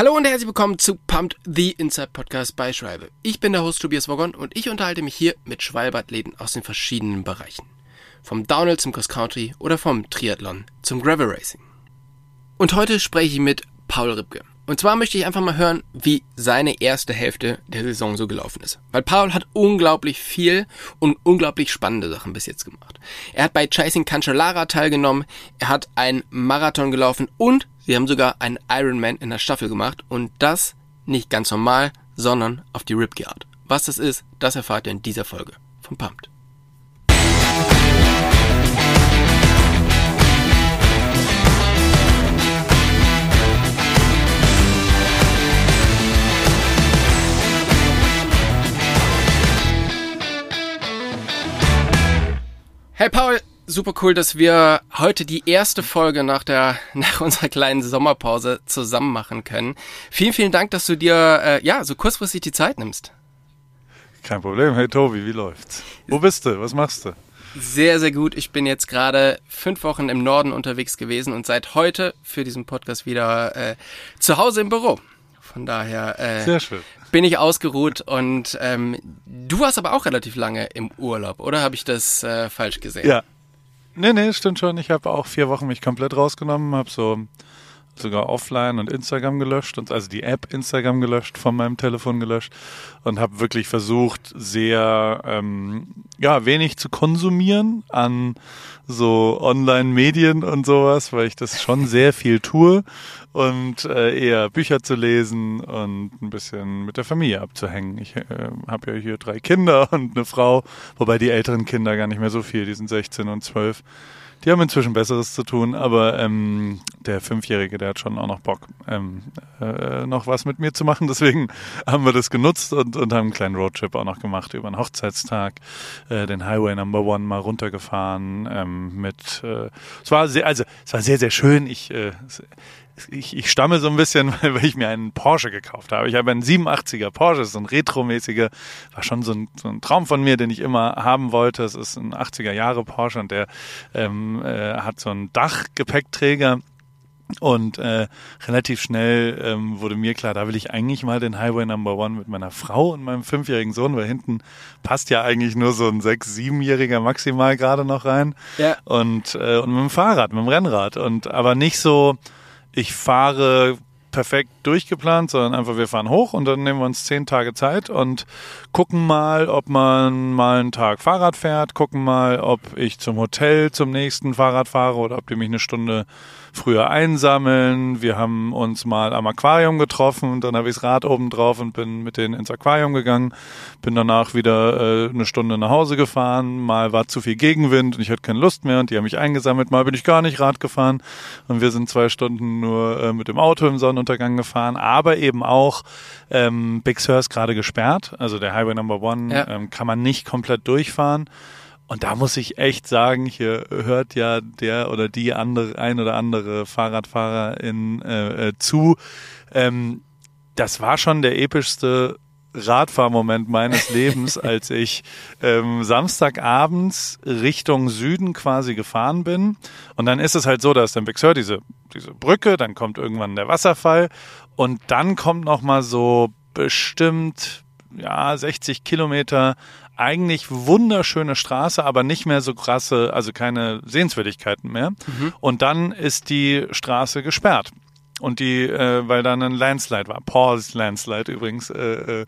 Hallo und herzlich willkommen zu Pumped the Inside Podcast bei Schwalbe. Ich bin der Host Tobias Woggon und ich unterhalte mich hier mit Schwalbe-Athleten aus den verschiedenen Bereichen. Vom Downhill zum Cross Country oder vom Triathlon zum Gravel Racing. Und heute spreche ich mit Paul Ripke. Und zwar möchte ich einfach mal hören, wie seine erste Hälfte der Saison so gelaufen ist. Weil Paul hat unglaublich viel und unglaublich spannende Sachen bis jetzt gemacht. Er hat bei Chasing Cancellara teilgenommen, er hat einen Marathon gelaufen und sie haben sogar einen Ironman in der Staffel gemacht. Und das nicht ganz normal, sondern auf die Ripke Art. Was das ist, das erfahrt ihr in dieser Folge von Pumped. Hey Paul, super cool, dass wir heute die erste Folge nach der nach unserer kleinen Sommerpause zusammen machen können. Vielen, vielen Dank, dass du dir äh, ja so kurzfristig die Zeit nimmst. Kein Problem. Hey Tobi, wie läuft's? Wo bist du? Was machst du? Sehr, sehr gut. Ich bin jetzt gerade fünf Wochen im Norden unterwegs gewesen und seit heute für diesen Podcast wieder äh, zu Hause im Büro. Von daher äh, bin ich ausgeruht und ähm, du warst aber auch relativ lange im Urlaub, oder habe ich das äh, falsch gesehen? Ja. Nee, nee, stimmt schon. Ich habe auch vier Wochen mich komplett rausgenommen, habe so sogar offline und Instagram gelöscht und also die App Instagram gelöscht, von meinem Telefon gelöscht und habe wirklich versucht, sehr ähm, ja wenig zu konsumieren an so Online-Medien und sowas, weil ich das schon sehr viel tue und äh, eher Bücher zu lesen und ein bisschen mit der Familie abzuhängen. Ich äh, habe ja hier drei Kinder und eine Frau, wobei die älteren Kinder gar nicht mehr so viel, die sind 16 und 12. Die haben inzwischen Besseres zu tun, aber ähm, der Fünfjährige, der hat schon auch noch Bock, ähm, äh, noch was mit mir zu machen. Deswegen haben wir das genutzt und, und haben einen kleinen Roadtrip auch noch gemacht über einen Hochzeitstag, äh, den Highway Number One mal runtergefahren. Ähm, mit, äh, es war sehr, also es war sehr, sehr schön. Ich äh, ich, ich stamme so ein bisschen, weil ich mir einen Porsche gekauft habe. Ich habe einen 87er Porsche, so ein retromäßiger, war schon so ein, so ein Traum von mir, den ich immer haben wollte. Es ist ein 80er Jahre Porsche und der ähm, äh, hat so einen Dachgepäckträger. Und äh, relativ schnell ähm, wurde mir klar, da will ich eigentlich mal den Highway Number One mit meiner Frau und meinem fünfjährigen Sohn, weil hinten passt ja eigentlich nur so ein sechs-, siebenjähriger maximal gerade noch rein. Ja. Und, äh, und mit dem Fahrrad, mit dem Rennrad. Und aber nicht so, ich fahre perfekt durchgeplant, sondern einfach wir fahren hoch und dann nehmen wir uns zehn Tage Zeit und gucken mal, ob man mal einen Tag Fahrrad fährt, gucken mal, ob ich zum Hotel zum nächsten Fahrrad fahre oder ob die mich eine Stunde früher einsammeln. Wir haben uns mal am Aquarium getroffen und dann habe ich das Rad oben drauf und bin mit denen ins Aquarium gegangen. Bin danach wieder äh, eine Stunde nach Hause gefahren. Mal war zu viel Gegenwind und ich hatte keine Lust mehr und die haben mich eingesammelt. Mal bin ich gar nicht Rad gefahren und wir sind zwei Stunden nur äh, mit dem Auto im Sonnenuntergang gefahren. Aber eben auch ähm, Big Sur ist gerade gesperrt. Also der Highway Number One Ja. ähm, kann man nicht komplett durchfahren. Und da muss ich echt sagen, hier hört ja der oder die andere, ein oder andere Fahrradfahrerin äh, äh, zu. Ähm, das war schon der epischste Radfahrmoment meines Lebens, als ich ähm, Samstagabends Richtung Süden quasi gefahren bin. Und dann ist es halt so, da ist dann Big Sur diese, diese Brücke, dann kommt irgendwann der Wasserfall und dann kommt noch mal so bestimmt ja 60 Kilometer eigentlich wunderschöne Straße, aber nicht mehr so krasse, also keine Sehenswürdigkeiten mehr. Und dann ist die Straße gesperrt. Und die, äh, weil dann ein Landslide war. Paul's Landslide übrigens, äh, äh,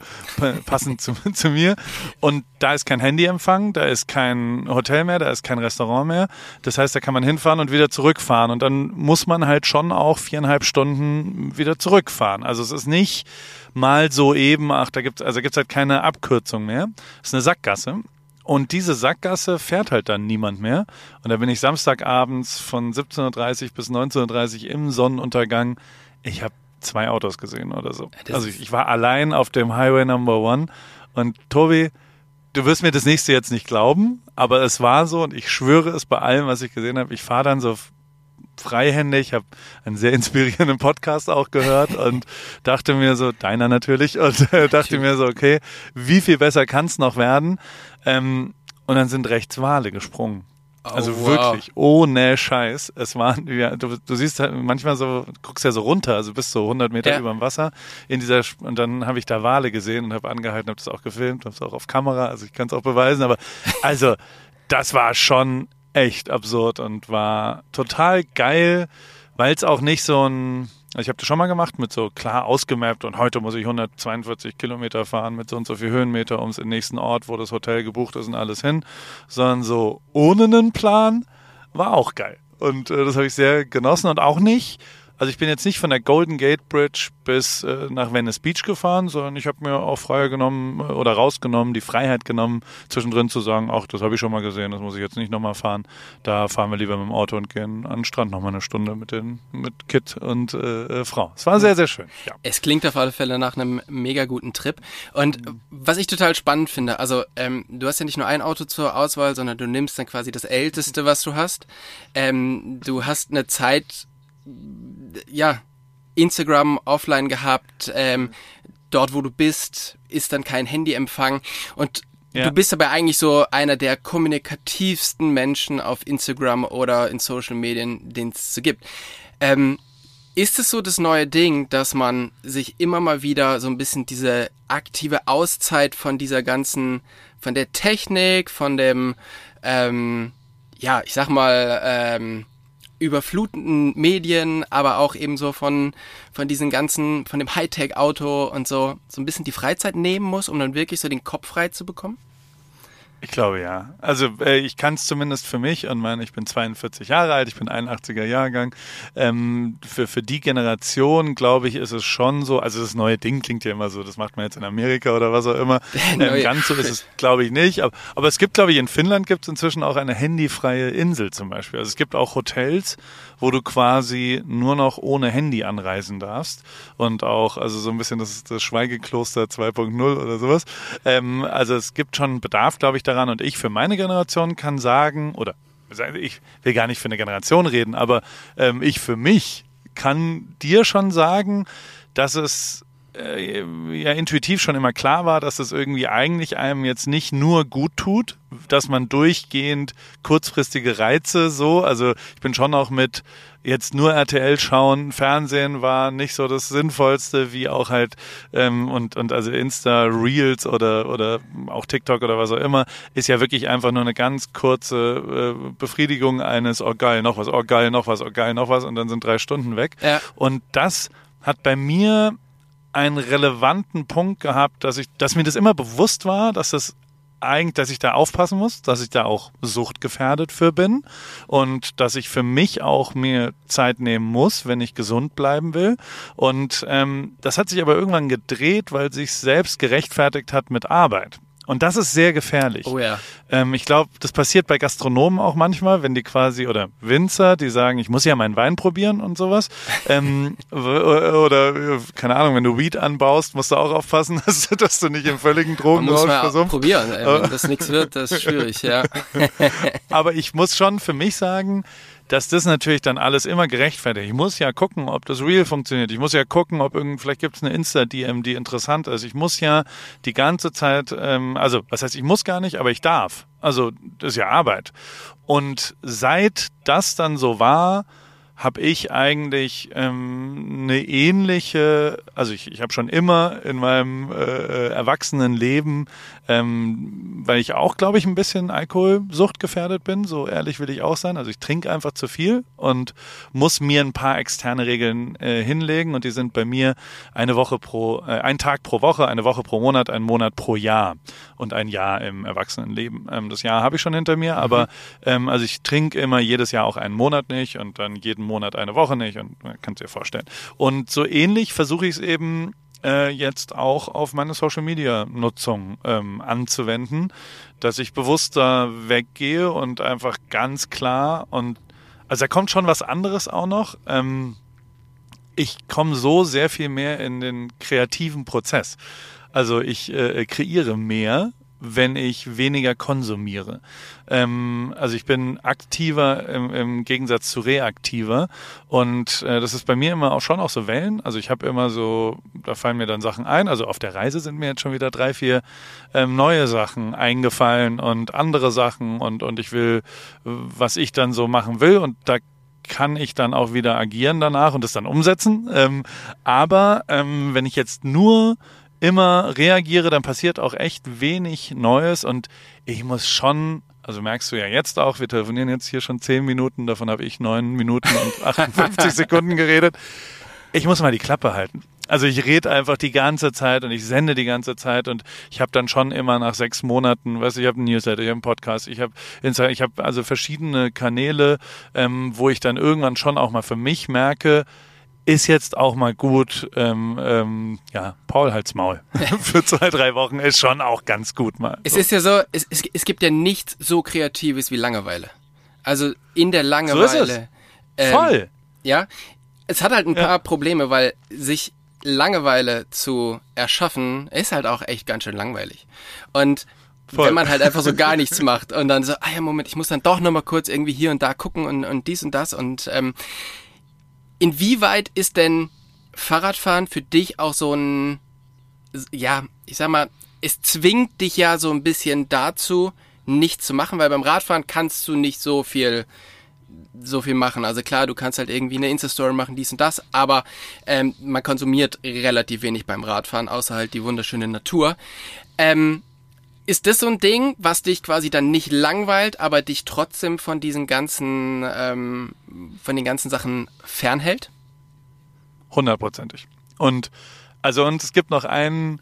passend zu, zu mir. Und da ist kein Handyempfang, da ist kein Hotel mehr, da ist kein Restaurant mehr. Das heißt, da kann man hinfahren und wieder zurückfahren. Und dann muss man halt schon auch viereinhalb Stunden wieder zurückfahren. Also es ist nicht mal so eben, ach, da gibt's, also gibt's halt keine Abkürzung mehr. Es ist eine Sackgasse. Und diese Sackgasse fährt halt dann niemand mehr. Und da bin ich Samstagabends von 17.30 bis 19.30 im Sonnenuntergang. Ich habe zwei Autos gesehen oder so. Das Also ich, ich war allein auf dem Highway Number One. Und Tobi, du wirst mir das nächste jetzt nicht glauben, aber es war so und ich schwöre es bei allem, was ich gesehen habe. Ich fahre dann so freihändig, ich habe einen sehr inspirierenden Podcast auch gehört und dachte mir so, deiner natürlich, und äh, dachte mir so, okay, wie viel besser kann es noch werden? Ähm, und dann sind rechts Wale gesprungen. Also wow. wirklich, ohne Scheiß. Es waren, ja, du, du siehst halt manchmal so, guckst ja so runter, also bist so 100 Meter Ja. über dem Wasser in dieser, und dann habe ich da Wale gesehen und habe angehalten, habe das auch gefilmt, habe es auch auf Kamera, also ich kann es auch beweisen, aber also das war schon echt absurd und war total geil, weil es auch nicht so ein, ich habe das schon mal gemacht mit so klar ausgemappt und heute muss ich 142 Kilometer fahren mit so und so viel Höhenmeter ums nächsten Ort, wo das Hotel gebucht ist und alles hin, sondern so ohne einen Plan war auch geil. Und äh, das habe ich sehr genossen und auch nicht. Also ich bin jetzt nicht von der Golden Gate Bridge bis äh, nach Venice Beach gefahren, sondern ich habe mir auch frei genommen äh, oder rausgenommen, die Freiheit genommen, zwischendrin zu sagen, ach, das habe ich schon mal gesehen, das muss ich jetzt nicht nochmal fahren. Da fahren wir lieber mit dem Auto und gehen an den Strand nochmal eine Stunde mit den mit Kit und äh, äh, Frau. Es war sehr, sehr schön. Ja. Es klingt auf alle Fälle nach einem mega guten Trip. Und was ich total spannend finde, also ähm, du hast ja nicht nur ein Auto zur Auswahl, sondern du nimmst dann quasi das älteste, was du hast. Ähm, du hast eine Zeit, ja, Instagram offline gehabt. Ähm, dort, wo du bist, ist dann kein Handyempfang. Und Ja. du bist aber eigentlich so einer der kommunikativsten Menschen auf Instagram oder in Social Medien, den es so gibt. Ähm, ist es so das neue Ding, dass man sich immer mal wieder so ein bisschen diese aktive Auszeit von dieser ganzen, von der Technik, von dem, ähm, ja, ich sag mal, ähm, überflutenden Medien, aber auch eben so von, von diesen ganzen, von dem Hightech-Auto und so, so ein bisschen die Freizeit nehmen muss, um dann wirklich so den Kopf frei zu bekommen? Ich glaube ja. Also äh, ich kann es zumindest für mich und meine, ich bin 42 Jahre alt, ich bin 81er Jahrgang. Ähm, für, für die Generation, glaube ich, ist es schon so, also das neue Ding klingt ja immer so, das macht man jetzt in Amerika oder was auch immer. Ähm, ganz so ist es, glaube ich, nicht. Aber, aber es gibt, glaube ich, in Finnland gibt es inzwischen auch eine handyfreie Insel zum Beispiel. Also es gibt auch Hotels, wo du quasi nur noch ohne Handy anreisen darfst. Und auch, also so ein bisschen das, das Schweigekloster 2.0 oder sowas. Ähm, also es gibt schon Bedarf, glaube ich, daran. Und ich für meine Generation kann sagen, oder ich will gar nicht für eine Generation reden, aber ähm, ich für mich kann dir schon sagen, dass es äh, ja intuitiv schon immer klar war, dass es irgendwie eigentlich einem jetzt nicht nur gut tut, dass man durchgehend kurzfristige Reize so, also ich bin schon auch mit jetzt nur RTL schauen, Fernsehen war nicht so das Sinnvollste, wie auch halt ähm, und und also Insta Reels oder oder auch TikTok oder was auch immer ist ja wirklich einfach nur eine ganz kurze äh, Befriedigung eines oh geil noch was, oh geil noch was, oh geil noch was und dann sind drei Stunden weg. Ja. Und das hat bei mir einen relevanten Punkt gehabt, dass ich, dass mir das immer bewusst war, dass das eigentlich, dass ich da aufpassen muss, dass ich da auch suchtgefährdet für bin und dass ich für mich auch mir Zeit nehmen muss, wenn ich gesund bleiben will. Und ähm, das hat sich aber irgendwann gedreht, weil sich selbst gerechtfertigt hat mit Arbeit. Und das ist sehr gefährlich. Oh ja. Ähm, ich glaube, das passiert bei Gastronomen auch manchmal, wenn die quasi, oder Winzer, die sagen, ich muss ja meinen Wein probieren und sowas. Ähm, oder, keine Ahnung, wenn du Weed anbaust, musst du auch aufpassen, dass, dass du nicht im völligen Man muss mal versumpfst. probieren. Ey, wenn das nichts wird, das ist schwierig, ja. Aber ich muss schon für mich sagen, dass das natürlich dann alles immer gerechtfertigt. Ich muss ja gucken, ob das Real funktioniert. Ich muss ja gucken, ob irgend, vielleicht gibt es eine Insta-DM, die interessant ist. Ich muss ja die ganze Zeit, ähm, also was heißt, ich muss gar nicht, aber ich darf. Also das ist ja Arbeit. Und seit das dann so war, habe ich eigentlich ähm, eine ähnliche, also ich, ich habe schon immer in meinem äh, äh, erwachsenen Leben, ähm, weil ich auch, glaube ich, ein bisschen Alkoholsucht gefährdet bin, so ehrlich will ich auch sein. Also ich trinke einfach zu viel und muss mir ein paar externe Regeln äh, hinlegen und die sind bei mir eine Woche pro, äh, ein Tag pro Woche, eine Woche pro Monat, ein Monat pro Jahr und ein Jahr im Erwachsenenleben. Ähm, das Jahr habe ich schon hinter mir, aber ähm, also ich trinke immer jedes Jahr auch einen Monat nicht und dann jeden Monat eine Woche nicht und man kann es dir vorstellen. Und so ähnlich versuche ich es eben äh, jetzt auch auf meine Social Media Nutzung ähm, anzuwenden, dass ich bewusster weggehe und einfach ganz klar und also da kommt schon was anderes auch noch. Ähm, ich komme so sehr viel mehr in den kreativen Prozess. Also ich äh, kreiere mehr, wenn ich weniger konsumiere. Ähm, also ich bin aktiver im, im Gegensatz zu reaktiver und äh, das ist bei mir immer auch schon auch so Wellen. Also ich habe immer so, da fallen mir dann Sachen ein. Also auf der Reise sind mir jetzt schon wieder drei, vier ähm, neue Sachen eingefallen und andere Sachen und und ich will, was ich dann so machen will und da kann ich dann auch wieder agieren danach und das dann umsetzen. Ähm, aber ähm, wenn ich jetzt nur immer reagiere, dann passiert auch echt wenig Neues und ich muss schon also merkst du ja jetzt auch, wir telefonieren jetzt hier schon zehn Minuten, davon habe ich neun Minuten und 58 Sekunden geredet. Ich muss mal die Klappe halten. Also ich rede einfach die ganze Zeit und ich sende die ganze Zeit und ich habe dann schon immer nach sechs Monaten, weißt du, ich habe einen Newsletter, ich habe einen Podcast, ich habe Instagram, ich habe also verschiedene Kanäle, ähm, wo ich dann irgendwann schon auch mal für mich merke, ist jetzt auch mal gut, ähm, ähm, ja, Paul halt's Maul. Für zwei, drei Wochen ist schon auch ganz gut mal. Es ist ja so, es, es, es gibt ja nichts so Kreatives wie Langeweile. Also in der Langeweile. So ist es. Ähm, Voll. Ja. Es hat halt ein ja. paar Probleme, weil sich Langeweile zu erschaffen, ist halt auch echt ganz schön langweilig. Und Voll. wenn man halt einfach so gar nichts macht und dann so, ah ja, Moment, ich muss dann doch nochmal kurz irgendwie hier und da gucken und, und dies und das und ähm, Inwieweit ist denn Fahrradfahren für dich auch so ein, ja, ich sag mal, es zwingt dich ja so ein bisschen dazu, nichts zu machen, weil beim Radfahren kannst du nicht so viel so viel machen. Also klar, du kannst halt irgendwie eine Insta-Story machen, dies und das, aber ähm, man konsumiert relativ wenig beim Radfahren, außer halt die wunderschöne Natur. Ähm, ist das so ein Ding, was dich quasi dann nicht langweilt, aber dich trotzdem von diesen ganzen, ähm, von den ganzen Sachen fernhält? Hundertprozentig. Und also und es gibt noch einen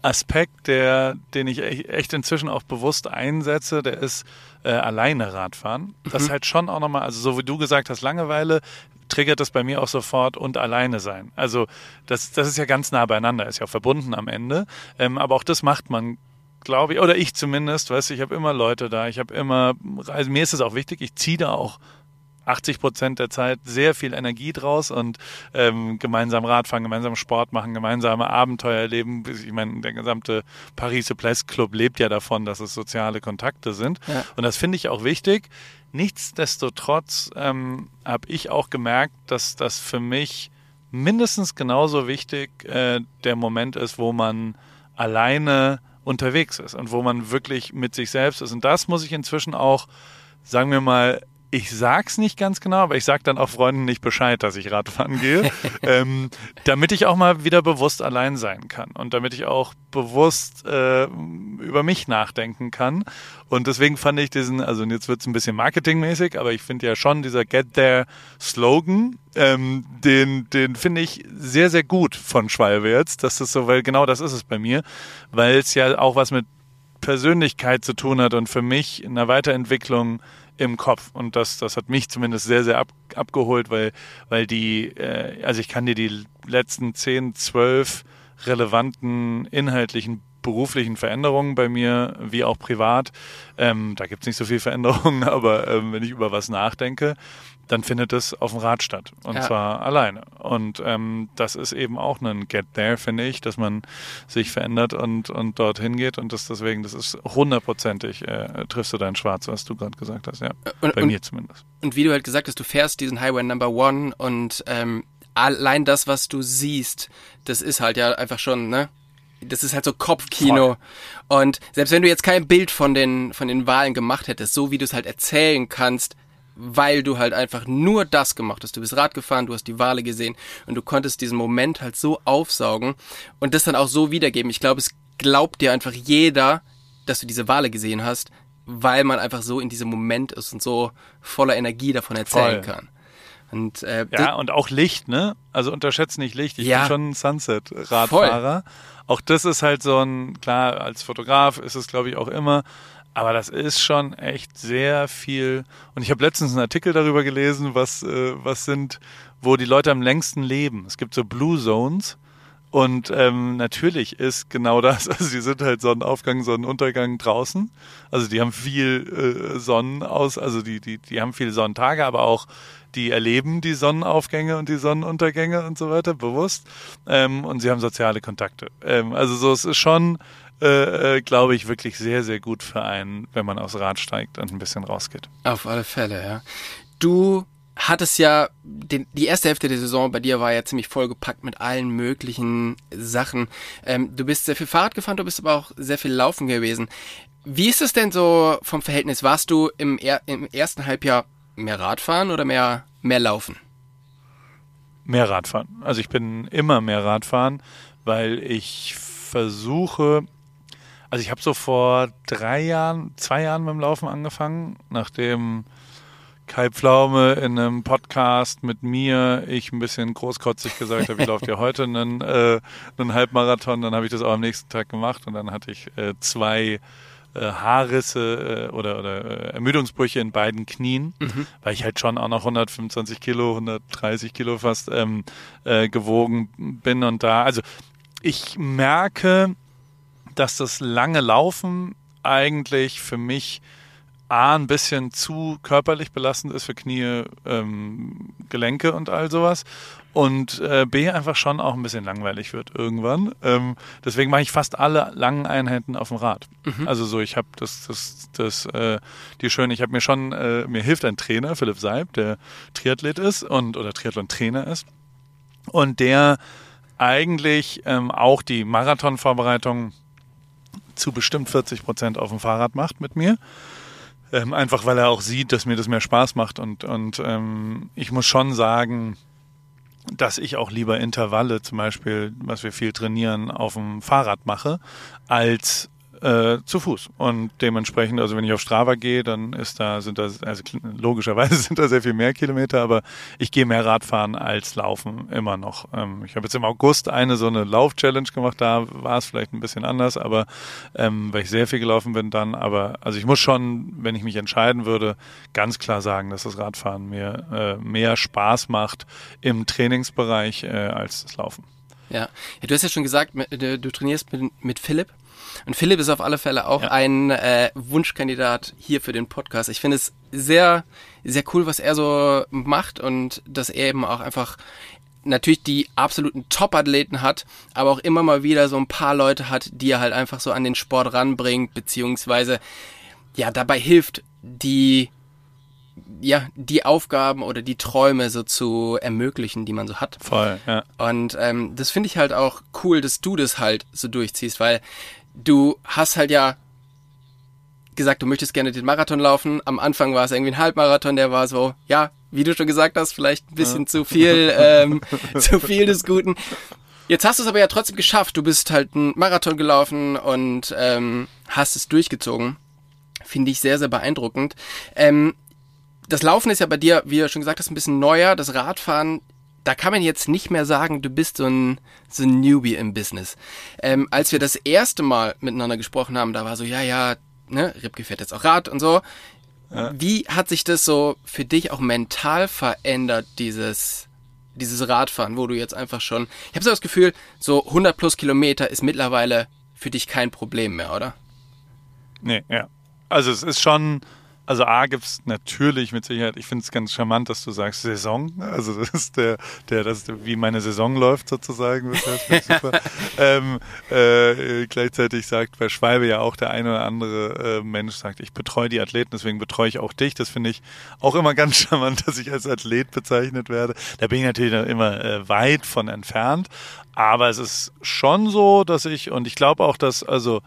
Aspekt, der, den ich echt inzwischen auch bewusst einsetze, der ist äh, alleine Radfahren. Das ist mhm. halt schon auch nochmal, also so wie du gesagt hast, Langeweile triggert das bei mir auch sofort und alleine sein. Also das, das ist ja ganz nah beieinander, ist ja auch verbunden am Ende. Ähm, aber auch das macht man glaube ich, oder ich zumindest, weißt du, ich habe immer Leute da, ich habe immer, also mir ist es auch wichtig, ich ziehe da auch 80 Prozent der Zeit sehr viel Energie draus und ähm, gemeinsam Radfahren, gemeinsam Sport machen, gemeinsame Abenteuer erleben. Ich meine, der gesamte Paris Place Club lebt ja davon, dass es soziale Kontakte sind. Ja. Und das finde ich auch wichtig. Nichtsdestotrotz ähm, habe ich auch gemerkt, dass das für mich mindestens genauso wichtig äh, der Moment ist, wo man alleine unterwegs ist und wo man wirklich mit sich selbst ist. Und das muss ich inzwischen auch, sagen wir mal, ich sag's nicht ganz genau, aber ich sag dann auch Freunden nicht Bescheid, dass ich Radfahren gehe, ähm, damit ich auch mal wieder bewusst allein sein kann und damit ich auch bewusst äh, über mich nachdenken kann. Und deswegen fand ich diesen, also jetzt wird's ein bisschen marketingmäßig, aber ich finde ja schon dieser Get There Slogan, ähm, den, den finde ich sehr, sehr gut von Schwalbe jetzt. Das ist so, weil genau das ist es bei mir, weil es ja auch was mit Persönlichkeit zu tun hat und für mich in der Weiterentwicklung im Kopf. Und das, das hat mich zumindest sehr, sehr ab, abgeholt, weil, weil die, äh, also ich kann dir die letzten 10, 12 relevanten inhaltlichen beruflichen Veränderungen bei mir, wie auch privat. Ähm, da gibt es nicht so viel Veränderungen, aber ähm, wenn ich über was nachdenke, dann findet es auf dem Rad statt. Und ja. zwar alleine. Und ähm, das ist eben auch ein Get There, finde ich, dass man sich verändert und, und dorthin geht. Und das deswegen, das ist hundertprozentig, äh, triffst du dein Schwarz, was du gerade gesagt hast, ja. Und, Bei und, mir zumindest. Und wie du halt gesagt hast, du fährst diesen Highway Number One und ähm, allein das, was du siehst, das ist halt ja einfach schon, ne? Das ist halt so Kopfkino. Voll. Und selbst wenn du jetzt kein Bild von den, von den Wahlen gemacht hättest, so wie du es halt erzählen kannst, weil du halt einfach nur das gemacht hast. Du bist Rad gefahren, du hast die Wale gesehen und du konntest diesen Moment halt so aufsaugen und das dann auch so wiedergeben. Ich glaube, es glaubt dir einfach jeder, dass du diese Wale gesehen hast, weil man einfach so in diesem Moment ist und so voller Energie davon erzählen Voll. kann. Und, äh, ja, und auch Licht, ne? Also unterschätzt nicht Licht. Ich ja, bin schon ein Sunset-Radfahrer. Auch das ist halt so ein, klar, als Fotograf ist es, glaube ich, auch immer aber das ist schon echt sehr viel. Und ich habe letztens einen Artikel darüber gelesen, was, äh, was sind, wo die Leute am längsten leben. Es gibt so Blue Zones. Und ähm, natürlich ist genau das, also die sind halt Sonnenaufgang, Sonnenuntergang draußen. Also die haben viel äh, Sonnenaus, also die, die, die haben viele Sonnentage, aber auch die erleben die Sonnenaufgänge und die Sonnenuntergänge und so weiter bewusst. Ähm, und sie haben soziale Kontakte. Ähm, also so, es ist schon äh, äh, glaube ich, wirklich sehr, sehr gut für einen, wenn man aufs Rad steigt und ein bisschen rausgeht. Auf alle Fälle, ja. Du hattest ja, den, die erste Hälfte der Saison bei dir war ja ziemlich vollgepackt mit allen möglichen Sachen. Ähm, du bist sehr viel Fahrrad gefahren, du bist aber auch sehr viel Laufen gewesen. Wie ist es denn so vom Verhältnis? Warst du im, er, im ersten Halbjahr mehr Radfahren oder mehr, mehr Laufen? Mehr Radfahren. Also ich bin immer mehr Radfahren, weil ich versuche, also ich habe so vor drei Jahren, zwei Jahren beim Laufen angefangen, nachdem Kai Pflaume in einem Podcast mit mir, ich ein bisschen großkotzig gesagt habe, wie lauft ihr heute einen, äh, einen Halbmarathon, dann habe ich das auch am nächsten Tag gemacht und dann hatte ich äh, zwei äh, Haarrisse äh, oder, oder äh, Ermüdungsbrüche in beiden Knien, mhm. weil ich halt schon auch noch 125 Kilo, 130 Kilo fast ähm, äh, gewogen bin und da, also ich merke, dass das lange Laufen eigentlich für mich A, ein bisschen zu körperlich belastend ist für Knie, ähm, Gelenke und all sowas. Und äh, B, einfach schon auch ein bisschen langweilig wird irgendwann. Ähm, deswegen mache ich fast alle langen Einheiten auf dem Rad. Mhm. Also so, ich habe das, das, das, äh, die schön, ich habe mir schon, äh, mir hilft ein Trainer, Philipp Seib, der Triathlet ist und oder Triathlon-Trainer ist. Und der eigentlich ähm, auch die Marathonvorbereitung zu bestimmt 40 Prozent auf dem Fahrrad macht mit mir. Ähm, einfach weil er auch sieht, dass mir das mehr Spaß macht. Und, und ähm, ich muss schon sagen, dass ich auch lieber Intervalle, zum Beispiel, was wir viel trainieren, auf dem Fahrrad mache, als äh, zu Fuß. Und dementsprechend, also wenn ich auf Strava gehe, dann ist da, sind da, also logischerweise sind da sehr viel mehr Kilometer, aber ich gehe mehr Radfahren als Laufen immer noch. Ähm, ich habe jetzt im August eine so eine Lauf-Challenge gemacht, da war es vielleicht ein bisschen anders, aber ähm, weil ich sehr viel gelaufen bin dann, aber also ich muss schon, wenn ich mich entscheiden würde, ganz klar sagen, dass das Radfahren mir äh, mehr Spaß macht im Trainingsbereich äh, als das Laufen. Ja. ja, du hast ja schon gesagt, du trainierst mit, mit Philipp. Und Philipp ist auf alle Fälle auch ja. ein äh, Wunschkandidat hier für den Podcast. Ich finde es sehr, sehr cool, was er so macht und dass er eben auch einfach natürlich die absoluten Top-Athleten hat, aber auch immer mal wieder so ein paar Leute hat, die er halt einfach so an den Sport ranbringt, beziehungsweise ja dabei hilft, die ja, die Aufgaben oder die Träume so zu ermöglichen, die man so hat. Voll, ja. Und ähm, das finde ich halt auch cool, dass du das halt so durchziehst, weil du hast halt ja gesagt, du möchtest gerne den Marathon laufen. Am Anfang war es irgendwie ein Halbmarathon, der war so, ja, wie du schon gesagt hast, vielleicht ein bisschen ja. zu viel, ähm, zu viel des Guten. Jetzt hast du es aber ja trotzdem geschafft. Du bist halt einen Marathon gelaufen und ähm, hast es durchgezogen. Finde ich sehr, sehr beeindruckend. Ähm, das Laufen ist ja bei dir, wie du schon gesagt hast, ein bisschen neuer. Das Radfahren da kann man jetzt nicht mehr sagen, du bist so ein, so ein Newbie im Business. Ähm, als wir das erste Mal miteinander gesprochen haben, da war so, ja, ja, ne, Ripke fährt jetzt auch Rad und so. Ja. Wie hat sich das so für dich auch mental verändert, dieses, dieses Radfahren, wo du jetzt einfach schon, ich habe so das Gefühl, so 100 plus Kilometer ist mittlerweile für dich kein Problem mehr, oder? Nee, ja. Also es ist schon, also A gibt es natürlich mit Sicherheit, ich finde es ganz charmant, dass du sagst Saison. Also das ist der, der, das ist, wie meine Saison läuft sozusagen. Das super. ähm, äh, gleichzeitig sagt bei Schwalbe ja auch der eine oder andere äh, Mensch sagt, ich betreue die Athleten, deswegen betreue ich auch dich. Das finde ich auch immer ganz charmant, dass ich als Athlet bezeichnet werde. Da bin ich natürlich noch immer äh, weit von entfernt. Aber es ist schon so, dass ich, und ich glaube auch, dass, also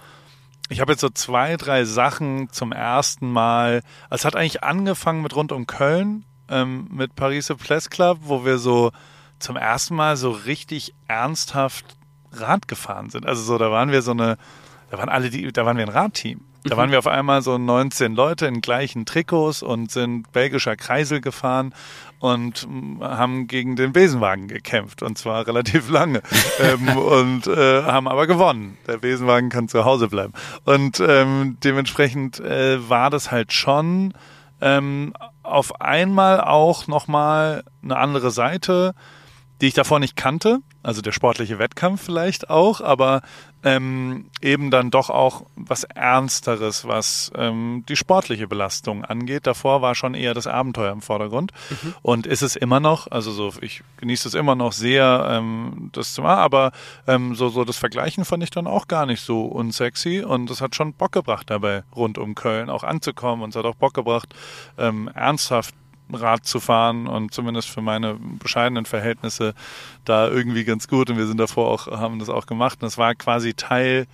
ich habe jetzt so zwei, drei Sachen zum ersten Mal. Es hat eigentlich angefangen mit rund um Köln, ähm, mit Paris Place Club, wo wir so zum ersten Mal so richtig ernsthaft Rad gefahren sind. Also so, da waren wir so eine, da waren alle die, da waren wir ein Radteam. Da waren wir auf einmal so 19 Leute in gleichen Trikots und sind belgischer Kreisel gefahren und haben gegen den Besenwagen gekämpft und zwar relativ lange. Ähm, und äh, haben aber gewonnen. Der Besenwagen kann zu Hause bleiben. Und ähm, dementsprechend äh, war das halt schon ähm, auf einmal auch nochmal eine andere Seite die ich davor nicht kannte, also der sportliche Wettkampf vielleicht auch, aber ähm, eben dann doch auch was Ernsteres, was ähm, die sportliche Belastung angeht. Davor war schon eher das Abenteuer im Vordergrund mhm. und ist es immer noch. Also so, ich genieße es immer noch sehr, ähm, das zu machen, aber ähm, so so das Vergleichen fand ich dann auch gar nicht so unsexy und es hat schon Bock gebracht dabei rund um Köln auch anzukommen und es hat auch Bock gebracht ähm, ernsthaft Rad zu fahren und zumindest für meine bescheidenen Verhältnisse da irgendwie ganz gut. Und wir sind davor auch, haben das auch gemacht. Und es war quasi Teil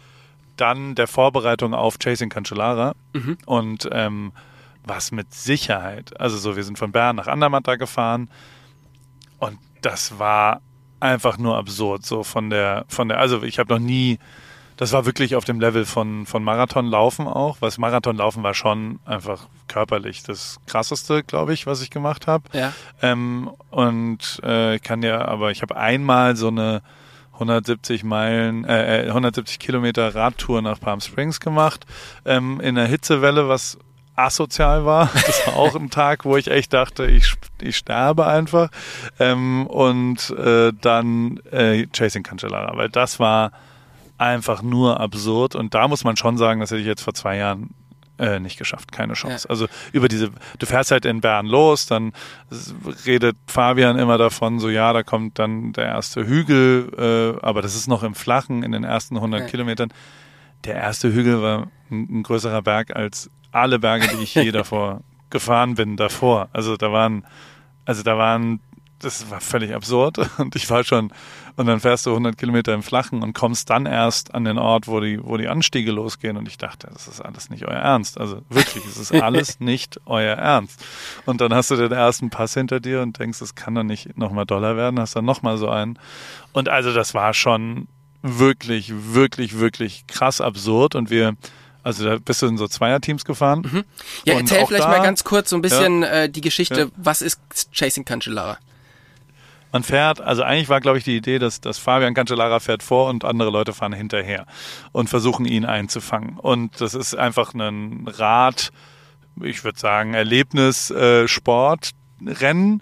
dann der Vorbereitung auf Chasing Cancellara. Mhm. Und ähm, was mit Sicherheit. Also so, wir sind von Bern nach Andermatt da gefahren. Und das war einfach nur absurd. So von der, von der, also ich habe noch nie das war wirklich auf dem Level von, von Marathonlaufen auch. Was Marathonlaufen war schon einfach körperlich das krasseste, glaube ich, was ich gemacht habe. Ja. Ähm, und äh, ich kann ja, aber ich habe einmal so eine 170 Meilen, äh, 170 äh, Kilometer Radtour nach Palm Springs gemacht, ähm, in der Hitzewelle, was asozial war. Das war auch ein Tag, wo ich echt dachte, ich, ich sterbe einfach. Ähm, und äh, dann äh, Chasing Cancellara, weil das war einfach nur absurd. Und da muss man schon sagen, das hätte ich jetzt vor zwei Jahren äh, nicht geschafft, keine Chance. Ja. Also über diese, du fährst halt in Bern los, dann redet Fabian immer davon, so ja, da kommt dann der erste Hügel, äh, aber das ist noch im Flachen in den ersten 100 ja. Kilometern. Der erste Hügel war ein, ein größerer Berg als alle Berge, die ich je davor gefahren bin, davor. Also da waren, also da waren das war völlig absurd und ich war schon und dann fährst du 100 Kilometer im Flachen und kommst dann erst an den Ort, wo die, wo die Anstiege losgehen und ich dachte, das ist alles nicht euer Ernst. Also wirklich, es ist alles nicht euer Ernst. Und dann hast du den ersten Pass hinter dir und denkst, es kann doch nicht nochmal doller werden, hast dann nochmal so einen. Und also das war schon wirklich, wirklich, wirklich krass absurd und wir also da bist du in so Zweierteams gefahren. Mhm. Ja, erzähl vielleicht da, mal ganz kurz so ein bisschen ja, äh, die Geschichte, ja. was ist Chasing Cancellara? Man fährt, also eigentlich war, glaube ich, die Idee, dass, dass Fabian Cancellara fährt vor und andere Leute fahren hinterher und versuchen ihn einzufangen. Und das ist einfach ein Rad, ich würde sagen, Erlebnis, äh, Sport, Rennen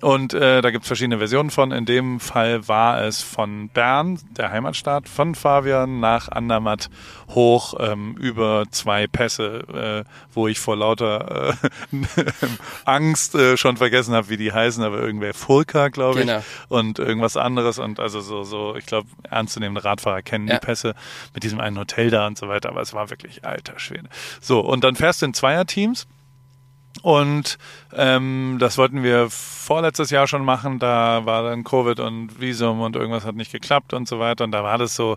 und äh, da gibt es verschiedene Versionen von. In dem Fall war es von Bern, der Heimatstadt, von Fabian nach Andermatt hoch ähm, über zwei Pässe, äh, wo ich vor lauter äh, Angst äh, schon vergessen habe, wie die heißen, aber irgendwer Fulka, glaube ich, genau. und irgendwas anderes. Und also so, so ich glaube, ernstzunehmende Radfahrer kennen ja. die Pässe mit diesem einen Hotel da und so weiter. Aber es war wirklich alter Schwede. So, und dann fährst du in Zweierteams. Und ähm, das wollten wir vorletztes Jahr schon machen. Da war dann Covid und Visum und irgendwas hat nicht geklappt und so weiter. Und da war das so,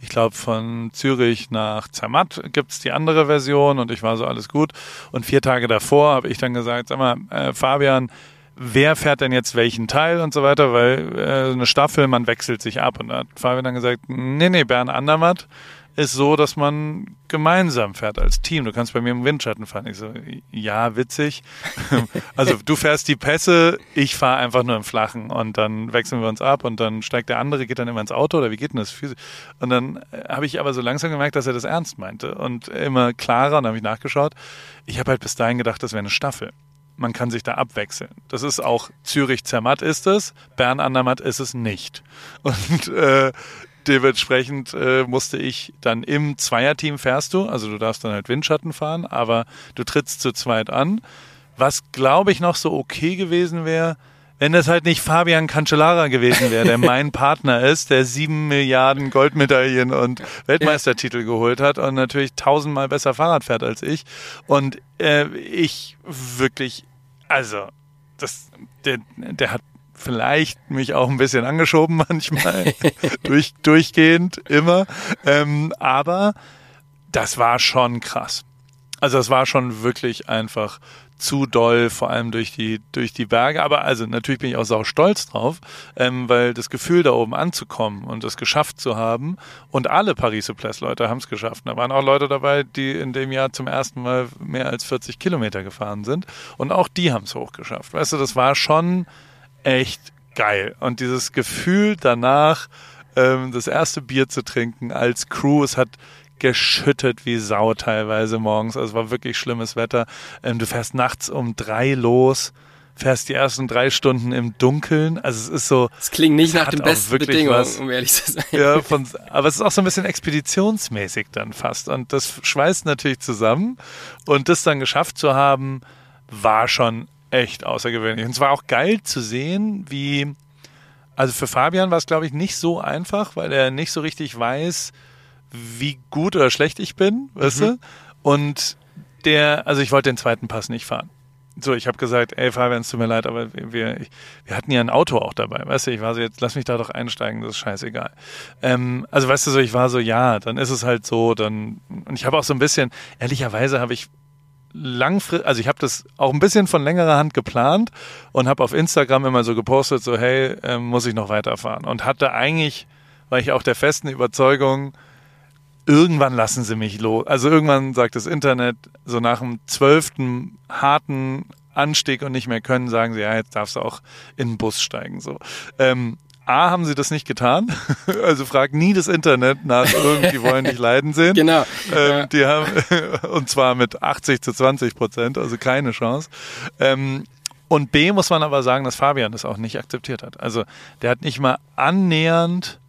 ich glaube, von Zürich nach Zermatt gibt's die andere Version und ich war so alles gut. Und vier Tage davor habe ich dann gesagt, sag mal, äh, Fabian, wer fährt denn jetzt welchen Teil und so weiter, weil äh, eine Staffel, man wechselt sich ab. Und da hat Fabian dann gesagt, nee, nee, Bern Andermatt ist so, dass man gemeinsam fährt als Team. Du kannst bei mir im Windschatten fahren. Ich so, ja, witzig. also du fährst die Pässe, ich fahre einfach nur im Flachen und dann wechseln wir uns ab und dann steigt der andere, geht dann immer ins Auto oder wie geht denn das? Und dann äh, habe ich aber so langsam gemerkt, dass er das ernst meinte und immer klarer und dann habe ich nachgeschaut. Ich habe halt bis dahin gedacht, das wäre eine Staffel man kann sich da abwechseln. Das ist auch Zürich-Zermatt ist es, Bern-Andermatt ist es nicht. Und äh, dementsprechend äh, musste ich dann im Zweierteam fährst du, also du darfst dann halt Windschatten fahren, aber du trittst zu zweit an. Was glaube ich noch so okay gewesen wäre, wenn das halt nicht Fabian Cancellara gewesen wäre, der mein Partner ist, der sieben Milliarden Goldmedaillen und Weltmeistertitel geholt hat und natürlich tausendmal besser Fahrrad fährt als ich. Und äh, ich wirklich, also, das, der, der hat vielleicht mich auch ein bisschen angeschoben manchmal, durch, durchgehend immer. Ähm, aber das war schon krass. Also das war schon wirklich einfach zu doll, vor allem durch die, durch die Berge. Aber also natürlich bin ich auch sau stolz drauf, ähm, weil das Gefühl, da oben anzukommen und es geschafft zu haben und alle Paris-Souplesse-Leute haben es geschafft. Da waren auch Leute dabei, die in dem Jahr zum ersten Mal mehr als 40 Kilometer gefahren sind und auch die haben es hochgeschafft. Weißt du, das war schon echt geil. Und dieses Gefühl danach, ähm, das erste Bier zu trinken als Crew, es hat geschüttet wie Sau teilweise morgens. Also es war wirklich schlimmes Wetter. Ähm, du fährst nachts um drei los fährst die ersten drei Stunden im Dunkeln. Also es ist so. Es klingt nicht nach den besten Bedingungen, was. um ehrlich zu sein. Ja, von, aber es ist auch so ein bisschen expeditionsmäßig dann fast. Und das schweißt natürlich zusammen. Und das dann geschafft zu haben, war schon echt außergewöhnlich. Und es war auch geil zu sehen, wie, also für Fabian war es, glaube ich, nicht so einfach, weil er nicht so richtig weiß, wie gut oder schlecht ich bin, weißt du? Und der, also ich wollte den zweiten Pass nicht fahren. So, ich habe gesagt, ey Fabian, es tut mir leid, aber wir, wir, ich, wir hatten ja ein Auto auch dabei, weißt du, ich war so, jetzt lass mich da doch einsteigen, das ist scheißegal. Ähm, also weißt du so, ich war so, ja, dann ist es halt so, dann, und ich habe auch so ein bisschen, ehrlicherweise habe ich langfristig, also ich habe das auch ein bisschen von längerer Hand geplant und habe auf Instagram immer so gepostet, so hey, ähm, muss ich noch weiterfahren und hatte eigentlich, war ich auch der festen Überzeugung, irgendwann lassen sie mich los. Also irgendwann sagt das Internet, so nach dem zwölften harten Anstieg und nicht mehr können, sagen sie, ja, jetzt darfst du auch in den Bus steigen. So. Ähm, A, haben sie das nicht getan. Also frag nie das Internet nach irgendwie wollen dich leiden sehen. Genau. Ähm, die haben, und zwar mit 80 zu 20 Prozent, also keine Chance. Ähm, und B muss man aber sagen, dass Fabian das auch nicht akzeptiert hat. Also der hat nicht mal annähernd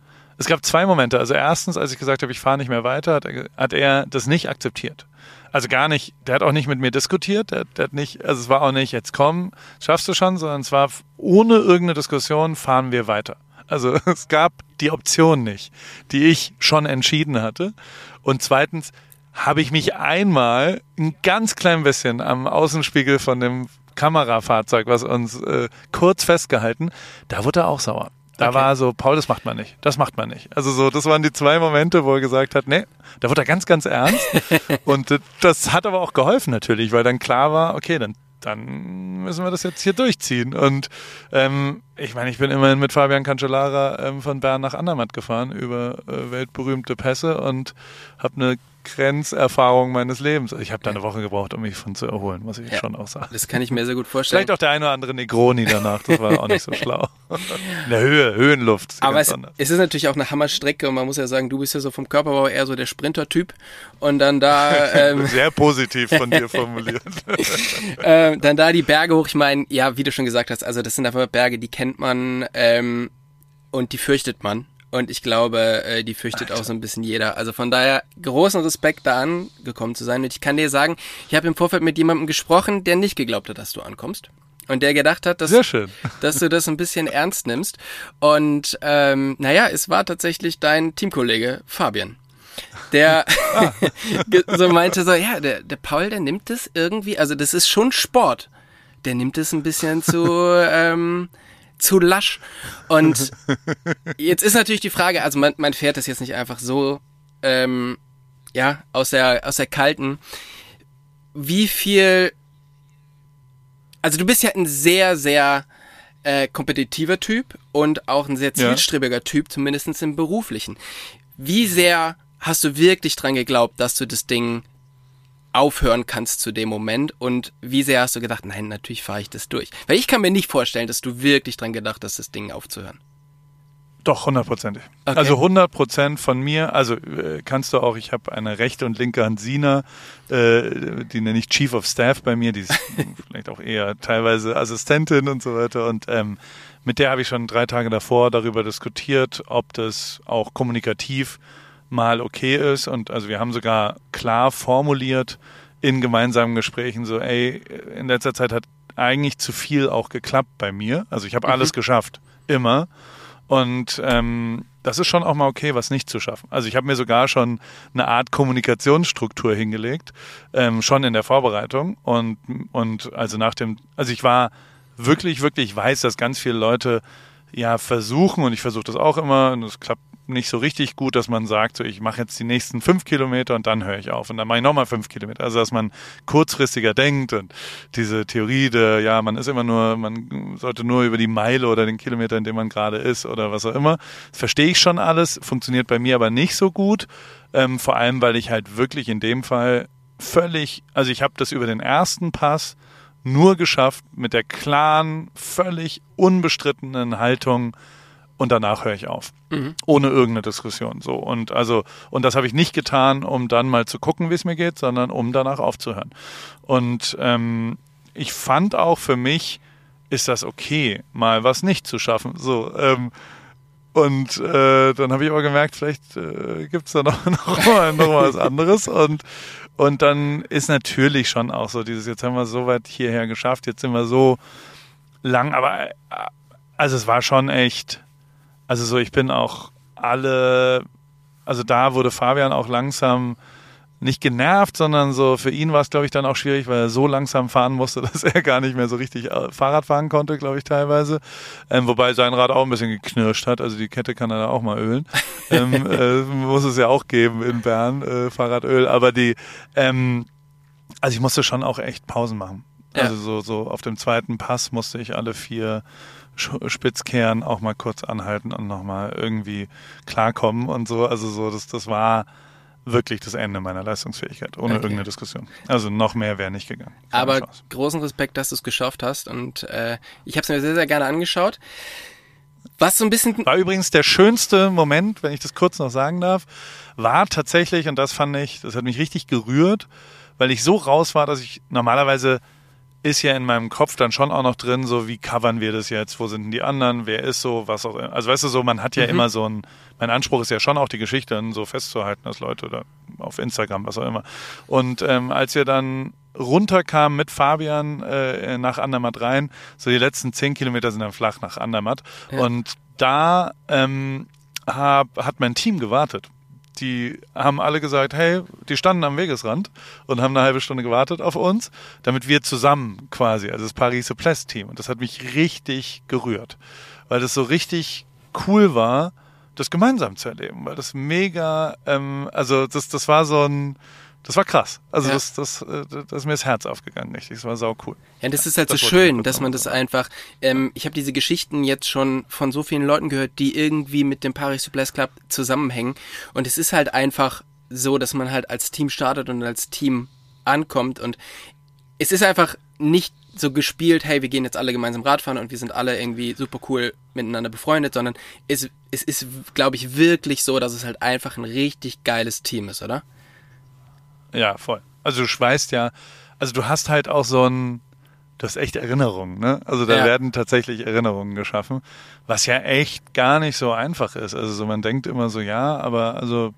es gab zwei Momente. Also erstens, als ich gesagt habe, ich fahre nicht mehr weiter, hat er, hat er das nicht akzeptiert. Also gar nicht, der hat auch nicht mit mir diskutiert, der, der hat nicht, also es war auch nicht, jetzt komm, schaffst du schon, sondern es war ohne irgendeine Diskussion, fahren wir weiter. Also es gab die Option nicht, die ich schon entschieden hatte. Und zweitens habe ich mich einmal ein ganz klein bisschen am Außenspiegel von dem Kamerafahrzeug, was uns äh, kurz festgehalten, da wurde er auch sauer. Da Okay. war so, Paul, das macht man nicht. Das macht man nicht. Also so, das waren die zwei Momente, wo er gesagt hat, nee, da wurde er ganz, ganz ernst. Und äh, das hat aber auch geholfen natürlich, weil dann klar war, okay, dann, dann müssen wir das jetzt hier durchziehen. Und ähm, ich meine, ich bin immerhin mit Fabian Cancellara ähm, von Bern nach Andermatt gefahren über äh, weltberühmte Pässe und habe eine Grenzerfahrung meines Lebens. Ich habe da eine Woche gebraucht, um mich von zu erholen, muss ich Ja. schon auch sagen. Das kann ich mir sehr gut vorstellen. Vielleicht auch der eine oder andere Negroni danach, das war auch nicht so schlau. In der Höhe, Höhenluft. Aber es, es ist natürlich auch eine Hammerstrecke und man muss ja sagen, du bist ja so vom Körperbau eher so der Sprinter-Typ und dann da, ähm, Sehr positiv von dir formuliert. äh, dann da die Berge hoch. Ich meine, ja, wie du schon gesagt hast, also das sind einfach Berge, die kennt man ähm, und die fürchtet man. Und ich glaube, äh, die fürchtet auch so ein bisschen jeder. Also von daher großen Respekt da angekommen zu sein. Und ich kann dir sagen, ich habe im Vorfeld mit jemandem gesprochen, der nicht geglaubt hat, dass du ankommst. Und der gedacht hat, dass, Sehr schön. dass du das ein bisschen ernst nimmst. Und ähm, naja, es war tatsächlich dein Teamkollege Fabian. Der ge- so meinte so, ja, der, der Paul, der nimmt das irgendwie, also das ist schon Sport. Der nimmt es ein bisschen zu, ähm, zu lasch. Und jetzt ist natürlich die Frage, also man, man fährt das jetzt nicht einfach so, ähm, ja, aus der, aus der kalten. Wie viel, also du bist ja ein sehr, sehr äh, kompetitiver Typ und auch ein sehr Ja. zielstrebiger Typ, zumindestens im beruflichen. Wie sehr hast du wirklich dran geglaubt, dass du das Ding aufhören kannst zu dem Moment und wie sehr hast du gedacht, nein, natürlich fahre ich das durch. Weil ich kann mir nicht vorstellen, dass du wirklich dran gedacht hast, das Ding aufzuhören. Doch, hundertprozentig. Okay. Also 100 Prozent von mir, also äh, kannst du auch, ich habe eine rechte und linke Hand Sina, äh, die nenne ich Chief of Staff bei mir, die ist vielleicht auch eher teilweise Assistentin und so weiter und ähm, mit der habe ich schon drei Tage davor darüber diskutiert, ob das auch kommunikativ mal okay ist. Und also wir haben sogar klar formuliert in gemeinsamen Gesprächen so, ey, in letzter Zeit hat eigentlich zu viel auch geklappt bei mir, also ich habe alles geschafft, immer. Und ähm, das ist schon auch mal okay, was nicht zu schaffen. Also ich habe mir sogar schon eine Art Kommunikationsstruktur hingelegt, ähm, schon in der Vorbereitung. Und, und also nach dem, also ich war wirklich, wirklich weiß, dass ganz viele Leute ja versuchen, und ich versuche das auch immer, und es klappt nicht so richtig gut, dass man sagt, so ich mache jetzt die nächsten fünf Kilometer und dann höre ich auf und dann mache ich nochmal fünf Kilometer. Also dass man kurzfristiger denkt und diese Theorie der, ja, man ist immer nur, man sollte nur über die Meile oder den Kilometer, in dem man gerade ist oder was auch immer. Das verstehe ich schon alles, funktioniert bei mir aber nicht so gut. Ähm, vor allem, weil ich halt wirklich in dem Fall völlig, also ich habe das über den ersten Pass nur geschafft mit der klaren, völlig unbestrittenen Haltung und danach höre ich auf. Ohne irgendeine Diskussion. So. Und also, und das habe ich nicht getan, um dann mal zu gucken, wie es mir geht, sondern um danach aufzuhören. Und ähm, ich fand auch für mich ist das okay, mal was nicht zu schaffen. So, ähm, und äh, dann habe ich aber gemerkt, vielleicht äh, gibt da noch, noch, mal, noch mal was anderes. Und, und dann ist natürlich schon auch so dieses, jetzt haben wir so weit hierher geschafft, jetzt sind wir so lang, aber äh, also es war schon echt, also so, ich bin auch alle, also da wurde Fabian auch langsam nicht genervt, sondern so für ihn war es, glaube ich, dann auch schwierig, weil er so langsam fahren musste, dass er gar nicht mehr so richtig äh, Fahrrad fahren konnte, glaube ich, teilweise. Ähm, wobei sein Rad auch ein bisschen geknirscht hat, also die Kette kann er da auch mal ölen. ähm, äh, muss es ja auch geben in Bern, äh, Fahrradöl. Aber die, ähm, also ich musste schon auch echt Pausen machen. Ja. Also so, so auf dem zweiten Pass musste ich alle vier Spitzkehren auch mal kurz anhalten und nochmal irgendwie klarkommen und so. Also so, das, das war wirklich das Ende meiner Leistungsfähigkeit, ohne okay. irgendeine Diskussion. Also noch mehr wäre nicht gegangen. Aber großen Respekt, dass du es geschafft hast und äh, ich habe es mir sehr, sehr gerne angeschaut. Was so ein bisschen... War übrigens der schönste Moment, wenn ich das kurz noch sagen darf, war tatsächlich, und das fand ich, das hat mich richtig gerührt, weil ich so raus war, dass ich normalerweise ist ja in meinem Kopf dann schon auch noch drin, so wie covern wir das jetzt, wo sind denn die anderen, wer ist so, was auch immer. Also weißt du so, man hat ja mhm. immer so ein, mein Anspruch ist ja schon auch die Geschichte dann so festzuhalten, dass Leute oder auf Instagram, was auch immer. Und ähm, als wir dann runterkamen mit Fabian äh, nach Andermatt rein, so die letzten zehn Kilometer sind dann flach nach Andermatt ja. und da ähm, hab, hat mein Team gewartet die haben alle gesagt, hey, die standen am Wegesrand und haben eine halbe Stunde gewartet auf uns, damit wir zusammen quasi, also das Paris Place Team. Und das hat mich richtig gerührt, weil das so richtig cool war, das gemeinsam zu erleben, weil das mega, ähm, also das, das war so ein, das war krass. Also ja. das, das, äh, das ist mir das Herz aufgegangen, richtig. Das war sau cool. Ja, das ist halt das so schön, dass man das einfach. Ähm, ich habe diese Geschichten jetzt schon von so vielen Leuten gehört, die irgendwie mit dem Paris Souplesse Club zusammenhängen. Und es ist halt einfach so, dass man halt als Team startet und als Team ankommt. Und es ist einfach nicht so gespielt, hey, wir gehen jetzt alle gemeinsam Radfahren und wir sind alle irgendwie super cool miteinander befreundet, sondern es, es ist, glaube ich, wirklich so, dass es halt einfach ein richtig geiles Team ist, oder? Ja, voll. Also du schweißt ja, also du hast halt auch so ein, du hast echt Erinnerungen, ne? Also da ja. werden tatsächlich Erinnerungen geschaffen, was ja echt gar nicht so einfach ist. Also so, man denkt immer so, ja, aber also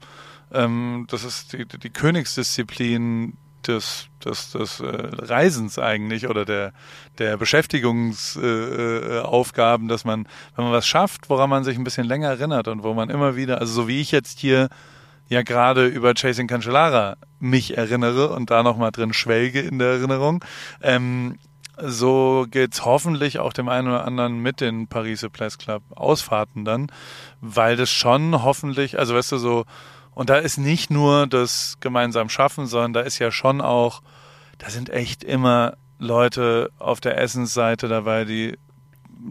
ähm, das ist die, die Königsdisziplin des, des, des äh, Reisens eigentlich oder der, der Beschäftigungsaufgaben, äh, dass man, wenn man was schafft, woran man sich ein bisschen länger erinnert und wo man immer wieder, also so wie ich jetzt hier ja gerade über Chasing Cancellara mich erinnere und da nochmal drin schwelge in der Erinnerung. Ähm, so geht's hoffentlich auch dem einen oder anderen mit den Paris Place Club Ausfahrten dann, weil das schon hoffentlich, also weißt du so, und da ist nicht nur das gemeinsam schaffen, sondern da ist ja schon auch, da sind echt immer Leute auf der Essensseite dabei, die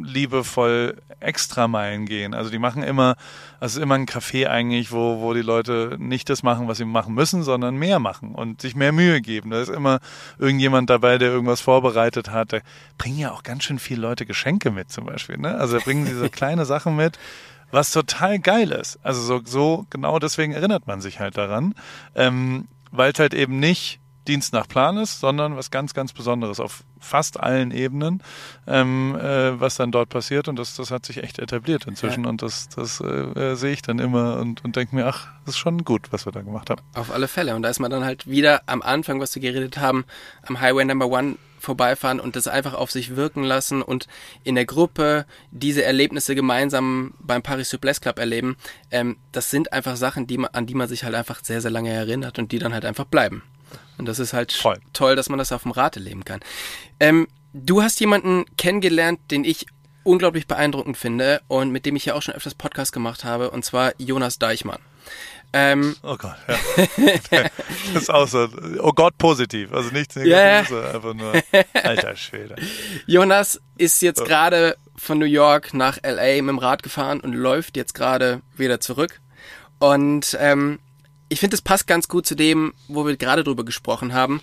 liebevoll Extrameilen gehen. Also die machen immer, also immer ein Café eigentlich, wo, wo die Leute nicht das machen, was sie machen müssen, sondern mehr machen und sich mehr Mühe geben. Da ist immer irgendjemand dabei, der irgendwas vorbereitet hat. Da bringen ja auch ganz schön viele Leute Geschenke mit zum Beispiel. Ne? Also da bringen diese kleine Sachen mit, was total geil ist. Also so, so genau deswegen erinnert man sich halt daran, ähm, weil es halt eben nicht Dienst nach Plan ist, sondern was ganz, ganz Besonderes auf fast allen Ebenen, ähm, äh, was dann dort passiert. Und das, das hat sich echt etabliert inzwischen. Ja. Und das, das äh, sehe ich dann immer und, und denke mir, ach, das ist schon gut, was wir da gemacht haben. Auf alle Fälle. Und da ist man dann halt wieder am Anfang, was wir geredet haben, am Highway Number One vorbeifahren und das einfach auf sich wirken lassen und in der Gruppe diese Erlebnisse gemeinsam beim Paris Souplesse Club erleben, ähm, das sind einfach Sachen, die man, an die man sich halt einfach sehr, sehr lange erinnert und die dann halt einfach bleiben. Und das ist halt Voll. toll, dass man das auf dem Rad erleben kann. Ähm, du hast jemanden kennengelernt, den ich unglaublich beeindruckend finde und mit dem ich ja auch schon öfters Podcast gemacht habe, und zwar Jonas Deichmann. Ähm, oh Gott, ja. das ist auch so, oh Gott, positiv. Also nichts Negatives, yeah. einfach nur alter Schwede. Jonas ist jetzt oh. gerade von New York nach LA mit dem Rad gefahren und läuft jetzt gerade wieder zurück. Und ähm, ich finde, es passt ganz gut zu dem, wo wir gerade drüber gesprochen haben.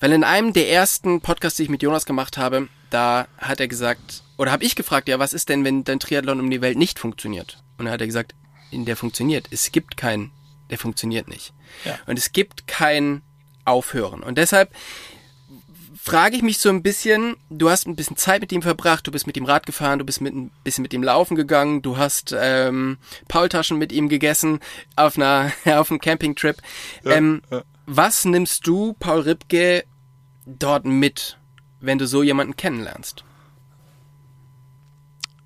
Weil in einem der ersten Podcasts, die ich mit Jonas gemacht habe, da hat er gesagt, oder habe ich gefragt, ja, was ist denn, wenn dein Triathlon um die Welt nicht funktioniert? Und dann hat er gesagt, in der funktioniert. Es gibt keinen, der funktioniert nicht. Ja. Und es gibt kein Aufhören. Und deshalb frage ich mich so ein bisschen, du hast ein bisschen Zeit mit ihm verbracht, du bist mit ihm Rad gefahren, du bist mit ein bisschen mit ihm laufen gegangen, du hast ähm, Paultaschen mit ihm gegessen auf einer auf einem Campingtrip. Ja, ähm, ja. Was nimmst du, Paul Ripke, dort mit, wenn du so jemanden kennenlernst?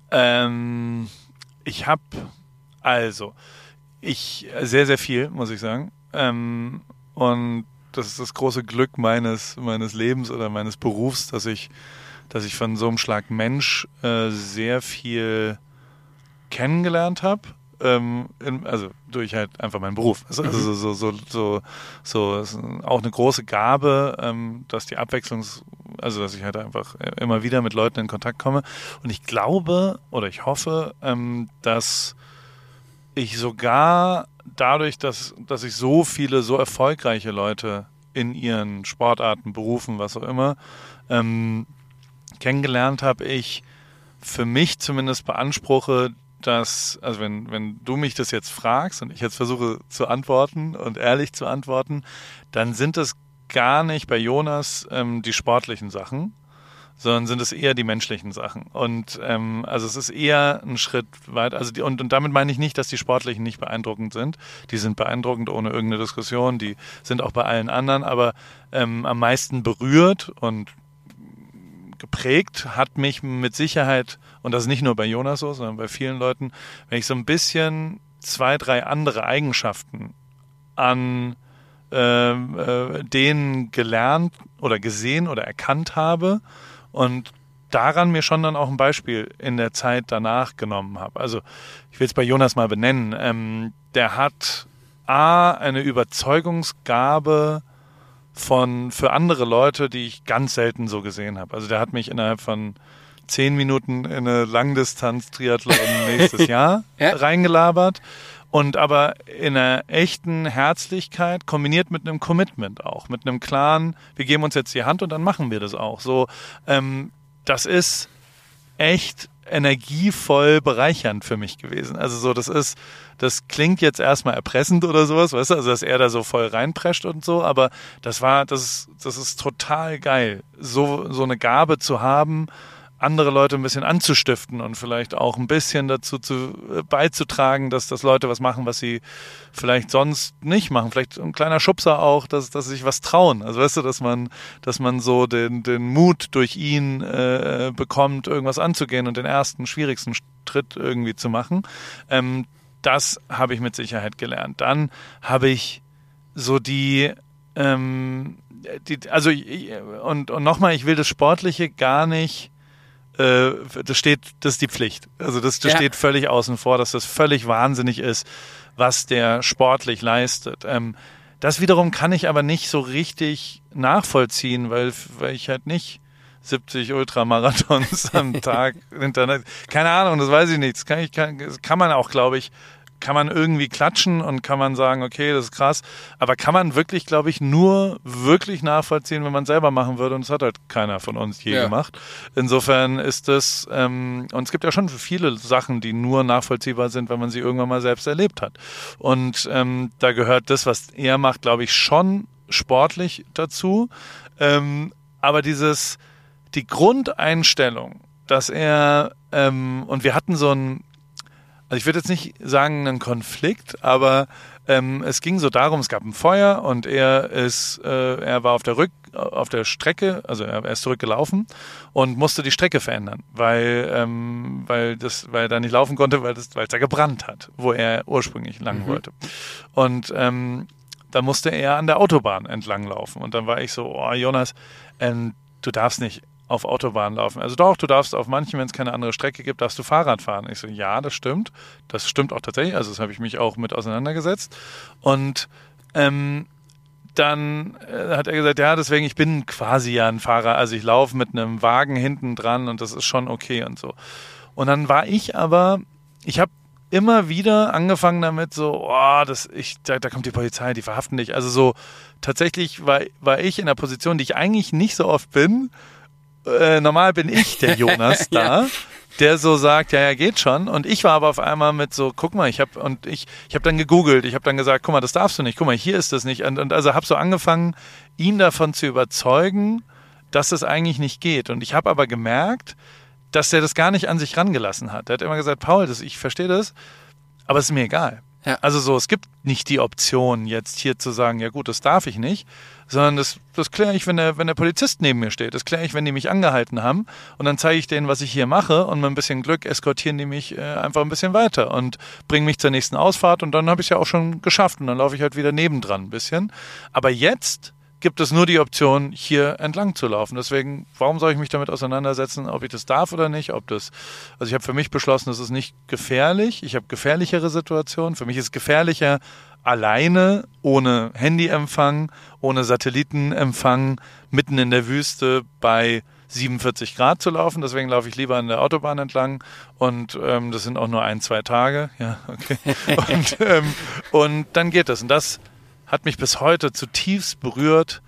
Ähm, ich habe also ich sehr sehr viel muss ich sagen ähm, und das ist das große Glück meines meines Lebens oder meines Berufs, dass ich dass ich von so einem Schlag Mensch äh, sehr viel kennengelernt habe. Ähm, also durch halt einfach meinen Beruf. Also, also so, so, so, so, so ist auch eine große Gabe, ähm, dass die Abwechslung, also dass ich halt einfach immer wieder mit Leuten in Kontakt komme. Und ich glaube oder ich hoffe, ähm, dass ich sogar dadurch, dass, dass ich so viele, so erfolgreiche Leute in ihren Sportarten, Berufen, was auch immer, ähm, kennengelernt habe, ich für mich zumindest beanspruche, dass, also wenn, wenn du mich das jetzt fragst und ich jetzt versuche zu antworten und ehrlich zu antworten, dann sind es gar nicht bei Jonas ähm, die sportlichen Sachen, sondern sind es eher die menschlichen Sachen. Und ähm, also es ist eher ein Schritt weit. Also die, und, und damit meine ich nicht, dass die sportlichen nicht beeindruckend sind. Die sind beeindruckend ohne irgendeine Diskussion. Die sind auch bei allen anderen, aber ähm, am meisten berührt und geprägt hat mich mit Sicherheit, und das ist nicht nur bei Jonas so, sondern bei vielen Leuten, wenn ich so ein bisschen zwei, drei andere Eigenschaften an äh, äh, denen gelernt oder gesehen oder erkannt habe und daran mir schon dann auch ein Beispiel in der Zeit danach genommen habe. Also ich will es bei Jonas mal benennen. Ähm, der hat A, eine Überzeugungsgabe von für andere Leute, die ich ganz selten so gesehen habe. Also der hat mich innerhalb von zehn Minuten in eine Langdistanz-Triathlon nächstes Jahr Ja. reingelabert. Und aber in einer echten Herzlichkeit kombiniert mit einem Commitment auch, mit einem klaren, wir geben uns jetzt die Hand und dann machen wir das auch. So, ähm, das ist echt energievoll bereichernd für mich gewesen. Also so, das ist, das klingt jetzt erstmal erpressend oder sowas, weißt du, also dass er da so voll reinprescht und so, aber das war, das ist, das ist total geil, so, so eine Gabe zu haben, andere Leute ein bisschen anzustiften und vielleicht auch ein bisschen dazu zu, äh, beizutragen, dass, dass Leute was machen, was sie vielleicht sonst nicht machen. Vielleicht ein kleiner Schubser auch, dass, dass sie sich was trauen. Also weißt du, dass man, dass man so den, den Mut durch ihn äh, bekommt, irgendwas anzugehen und den ersten schwierigsten Schritt irgendwie zu machen. Ähm, das habe ich mit Sicherheit gelernt. Dann habe ich so die, ähm, die also und, und nochmal, ich will das Sportliche gar nicht äh, das steht, das ist die Pflicht. Also das, das Ja. steht völlig außen vor, dass das völlig wahnsinnig ist, was der sportlich leistet. Ähm, das wiederum kann ich aber nicht so richtig nachvollziehen, weil, weil ich halt nicht 70 Ultramarathons am Tag hintereinander. Keine Ahnung, das weiß ich nicht. Das kann, ich, kann, das kann man auch, glaube ich, kann man irgendwie klatschen und kann man sagen, okay, das ist krass. Aber kann man wirklich, glaube ich, nur wirklich nachvollziehen, wenn man selber machen würde. Und das hat halt keiner von uns je Ja. gemacht. Insofern ist das, ähm, und es gibt ja schon viele Sachen, die nur nachvollziehbar sind, wenn man sie irgendwann mal selbst erlebt hat. Und ähm, da gehört das, was er macht, glaube ich, schon sportlich dazu. Ähm, aber dieses, die Grundeinstellung, dass er, ähm, und wir hatten so ein, also ich würde jetzt nicht sagen einen Konflikt, aber ähm, es ging so darum, es gab ein Feuer und er ist, äh, er war auf der Rück, auf der Strecke, also er, er ist zurückgelaufen und musste die Strecke verändern, weil, ähm, weil das, weil er da nicht laufen konnte, weil das, weil es da gebrannt hat, wo er ursprünglich lang wollte. Und ähm, da musste er an der Autobahn entlang laufen. Und dann war ich so, oh Jonas, ähm, du darfst nicht auf Autobahn laufen. Also doch, du darfst auf manchen, wenn es keine andere Strecke gibt, darfst du Fahrrad fahren. Ich so, ja, das stimmt. Das stimmt auch tatsächlich. Also das habe ich mich auch mit auseinandergesetzt. Und ähm, dann äh, hat er gesagt, ja, deswegen, ich bin quasi ja ein Fahrer. Also ich laufe mit einem Wagen hinten dran und das ist schon okay und so. Und dann war ich aber, ich habe immer wieder angefangen damit so, oh, das, ich, da, da kommt die Polizei, die verhaften dich. Also so, tatsächlich war, war ich in der Position, die ich eigentlich nicht so oft bin. Äh, normal bin ich der Jonas da, der so sagt, ja, ja, geht schon. Und ich war aber auf einmal mit so, guck mal, ich habe und ich, ich habe dann gegoogelt, ich habe dann gesagt, guck mal, das darfst du nicht, guck mal, hier ist das nicht. Und, und also habe so angefangen, ihn davon zu überzeugen, dass es eigentlich nicht geht. Und ich habe aber gemerkt, dass er das gar nicht an sich rangelassen hat. Er hat immer gesagt, Paul, das, ich verstehe das, aber es ist mir egal. Ja. Also so, es gibt nicht die Option, jetzt hier zu sagen, ja gut, das darf ich nicht, sondern das, das kläre ich, wenn der, wenn der Polizist neben mir steht. Das kläre ich, wenn die mich angehalten haben. Und dann zeige ich denen, was ich hier mache. Und mit ein bisschen Glück eskortieren die mich äh, einfach ein bisschen weiter und bringen mich zur nächsten Ausfahrt. Und dann habe ich es ja auch schon geschafft. Und dann laufe ich halt wieder nebendran ein bisschen. Aber jetzt gibt es nur die Option, hier entlang zu laufen. Deswegen, warum soll ich mich damit auseinandersetzen, ob ich das darf oder nicht? Ob das, also ich habe für mich beschlossen, das ist nicht gefährlich. Ich habe gefährlichere Situationen. Für mich ist es gefährlicher, alleine, ohne Handyempfang, ohne Satellitenempfang, mitten in der Wüste bei 47 Grad zu laufen. Deswegen laufe ich lieber an der Autobahn entlang und ähm, das sind auch nur ein, zwei Tage. Ja, okay. Und, ähm, und dann geht das. Und das hat mich bis heute zutiefst berührt,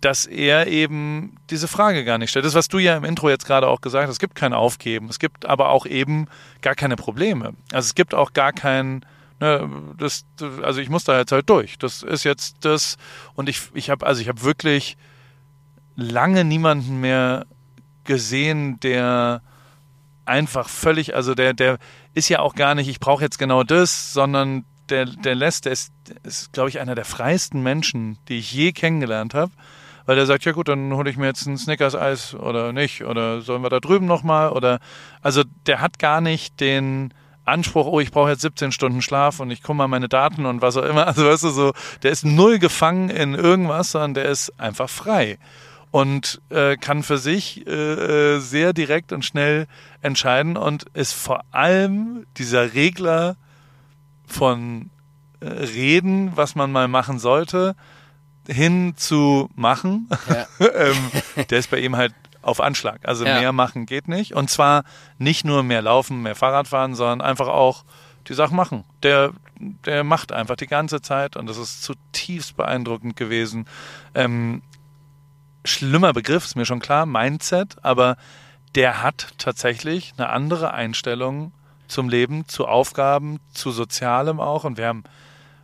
dass er eben diese Frage gar nicht stellt. Das, was du ja im Intro jetzt gerade auch gesagt hast, es gibt kein Aufgeben, es gibt aber auch eben gar keine Probleme. Also es gibt auch gar kein, ne, das, also ich muss da jetzt halt durch. Das ist jetzt das und ich, ich habe, also ich habe wirklich lange niemanden mehr gesehen, der einfach völlig, also der, der ist ja auch gar nicht, ich brauche jetzt genau das, sondern der, der lässt, der ist, ist glaube ich, einer der freiesten Menschen, die ich je kennengelernt habe. Weil der sagt, ja gut, dann hole ich mir jetzt ein Snickers-Eis oder nicht. Oder sollen wir da drüben nochmal? Oder also der hat gar nicht den Anspruch, oh, ich brauche jetzt 17 Stunden Schlaf und ich gucke mal meine Daten und was auch immer. Also weißt du so, der ist null gefangen in irgendwas, sondern der ist einfach frei und äh, kann für sich äh, sehr direkt und schnell entscheiden und ist vor allem dieser Regler von äh, Reden, was man mal machen sollte, hin zu machen. Ja. ähm, der ist bei ihm halt auf Anschlag. Also ja. mehr machen geht nicht. Und zwar nicht nur mehr laufen, mehr Fahrrad fahren, sondern einfach auch die Sachen machen. Der, der macht einfach die ganze Zeit und das ist zutiefst beeindruckend gewesen. Ähm, schlimmer Begriff, ist mir schon klar, Mindset, aber der hat tatsächlich eine andere Einstellung zum Leben, zu Aufgaben, zu Sozialem auch. Und wir haben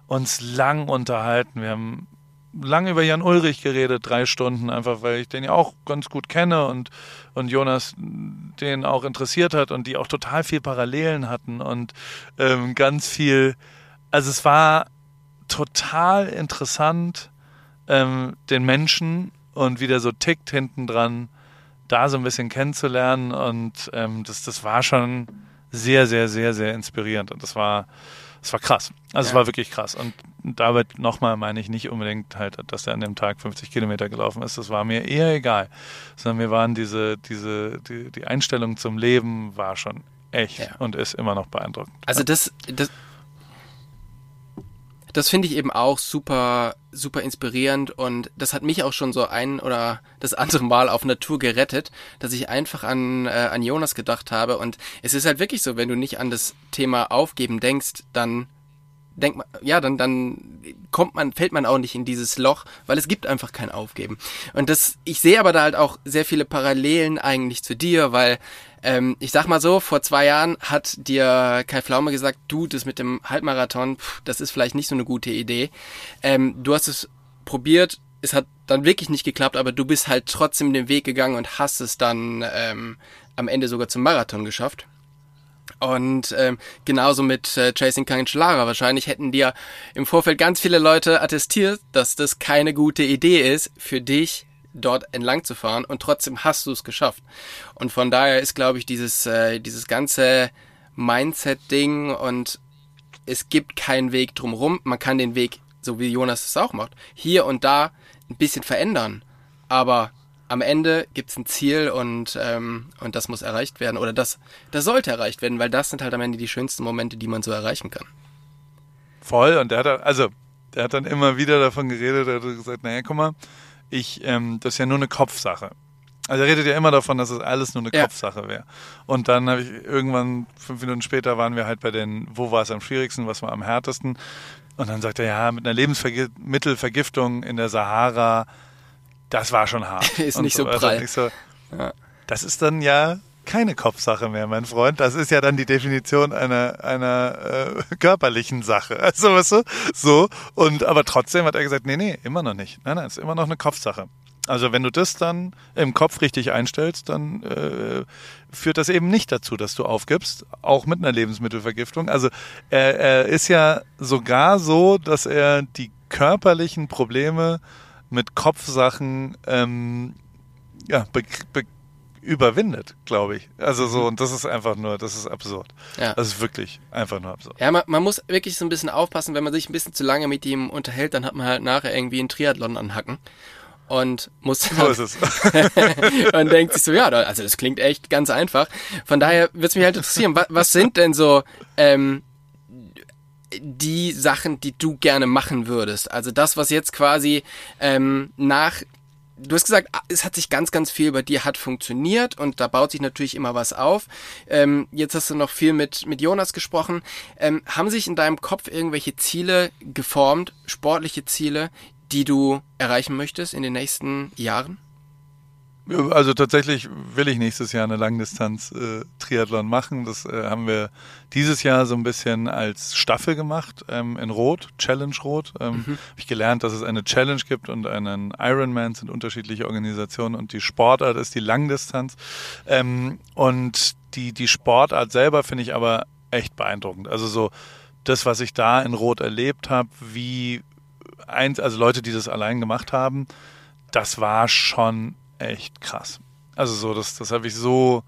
uns lang unterhalten. Wir haben lang über Jan Ulrich geredet, drei Stunden, einfach weil ich den ja auch ganz gut kenne und, und Jonas den auch interessiert hat und die auch total viel Parallelen hatten und ähm, ganz viel. Also es war total interessant, ähm, den Menschen und wie der so tickt hinten dran, da so ein bisschen kennenzulernen. Und ähm, das, das war schon sehr, sehr, sehr, sehr inspirierend. Und das war, das war krass. Also ja. es war wirklich krass. Und damit nochmal meine ich nicht unbedingt halt, dass er an dem Tag 50 Kilometer gelaufen ist. Das war mir eher egal. Sondern mir waren diese, diese, die, die Einstellung zum Leben war schon echt ja. und ist immer noch beeindruckend. Also das, das, das finde ich eben auch super, super inspirierend und das hat mich auch schon so ein oder das andere Mal auf Natur gerettet, dass ich einfach an, äh, an Jonas gedacht habe und es ist halt wirklich so, wenn du nicht an das Thema Aufgeben denkst, dann denkt man, ja, dann, dann kommt man, fällt man auch nicht in dieses Loch, weil es gibt einfach kein Aufgeben. Und das, ich sehe aber da halt auch sehr viele Parallelen eigentlich zu dir, weil ähm, ich sag mal so, vor zwei Jahren hat dir Kai Pflaume gesagt, du, das mit dem Halbmarathon, pff, das ist vielleicht nicht so eine gute Idee. Ähm, du hast es probiert, es hat dann wirklich nicht geklappt, aber du bist halt trotzdem den Weg gegangen und hast es dann ähm, am Ende sogar zum Marathon geschafft. Und ähm, genauso mit äh, Chasing Cancellara. Wahrscheinlich hätten dir im Vorfeld ganz viele Leute attestiert, dass das keine gute Idee ist für dich, dort entlang zu fahren und trotzdem hast du es geschafft. Und von daher ist, glaube ich, dieses, äh, dieses ganze Mindset-Ding und es gibt keinen Weg drumherum. Man kann den Weg, so wie Jonas es auch macht, hier und da ein bisschen verändern. Aber am Ende gibt's ein Ziel und, ähm, und das muss erreicht werden. Oder das, das sollte erreicht werden, weil das sind halt am Ende die schönsten Momente, die man so erreichen kann. Voll, und der hat, also, der hat dann immer wieder davon geredet, er hat gesagt, naja, guck mal, ich, ähm, das ist ja nur eine Kopfsache. Also er redet ja immer davon, dass es alles nur eine ja. Kopfsache wäre. Und dann habe ich irgendwann, fünf Minuten später, waren wir halt bei den, wo war es am schwierigsten, was war am härtesten. Und dann sagt er, ja, mit einer Lebensmittelvergiftung in der Sahara, das war schon hart. ist nicht so, so also prall. So, ja. Das ist dann ja keine Kopfsache mehr, mein Freund. Das ist ja dann die Definition einer, einer äh, körperlichen Sache. Also, weißt du, so. Und, aber trotzdem hat er gesagt, nee, nee, immer noch nicht. Nein, nein, ist immer noch eine Kopfsache. Also wenn du das dann im Kopf richtig einstellst, dann äh, führt das eben nicht dazu, dass du aufgibst, auch mit einer Lebensmittelvergiftung. Also er, er ist ja sogar so, dass er die körperlichen Probleme mit Kopfsachen ähm, ja, be, be, überwindet, glaube ich. Also so, und das ist einfach nur, das ist absurd. Ja. Das ist wirklich einfach nur absurd. Ja, man, man muss wirklich so ein bisschen aufpassen, wenn man sich ein bisschen zu lange mit ihm unterhält, dann hat man halt nachher irgendwie einen Triathlon anhacken und muss so ist es. und denkt sich so, ja, also das klingt echt ganz einfach. Von daher würde es mich halt interessieren, was, was sind denn so ähm, die Sachen, die du gerne machen würdest? Also das, was jetzt quasi ähm, nach Du hast gesagt, es hat sich ganz, ganz viel bei dir hat funktioniert und da baut sich natürlich immer was auf. Ähm, jetzt hast du noch viel mit, mit Jonas gesprochen. Ähm, haben sich in deinem Kopf irgendwelche Ziele geformt, sportliche Ziele, die du erreichen möchtest in den nächsten Jahren? Also tatsächlich will ich nächstes Jahr eine Langdistanz-Triathlon äh, machen. Das äh, haben wir dieses Jahr so ein bisschen als Staffel gemacht ähm, in Rot, Challenge Rot. Ähm, mhm. Habe ich gelernt, dass es eine Challenge gibt und einen Ironman sind unterschiedliche Organisationen und die Sportart ist die Langdistanz. Ähm, und die, die Sportart selber finde ich aber echt beeindruckend. Also so das, was ich da in Rot erlebt habe, wie eins, also Leute, die das allein gemacht haben, das war schon echt krass. Also so, das, das habe ich so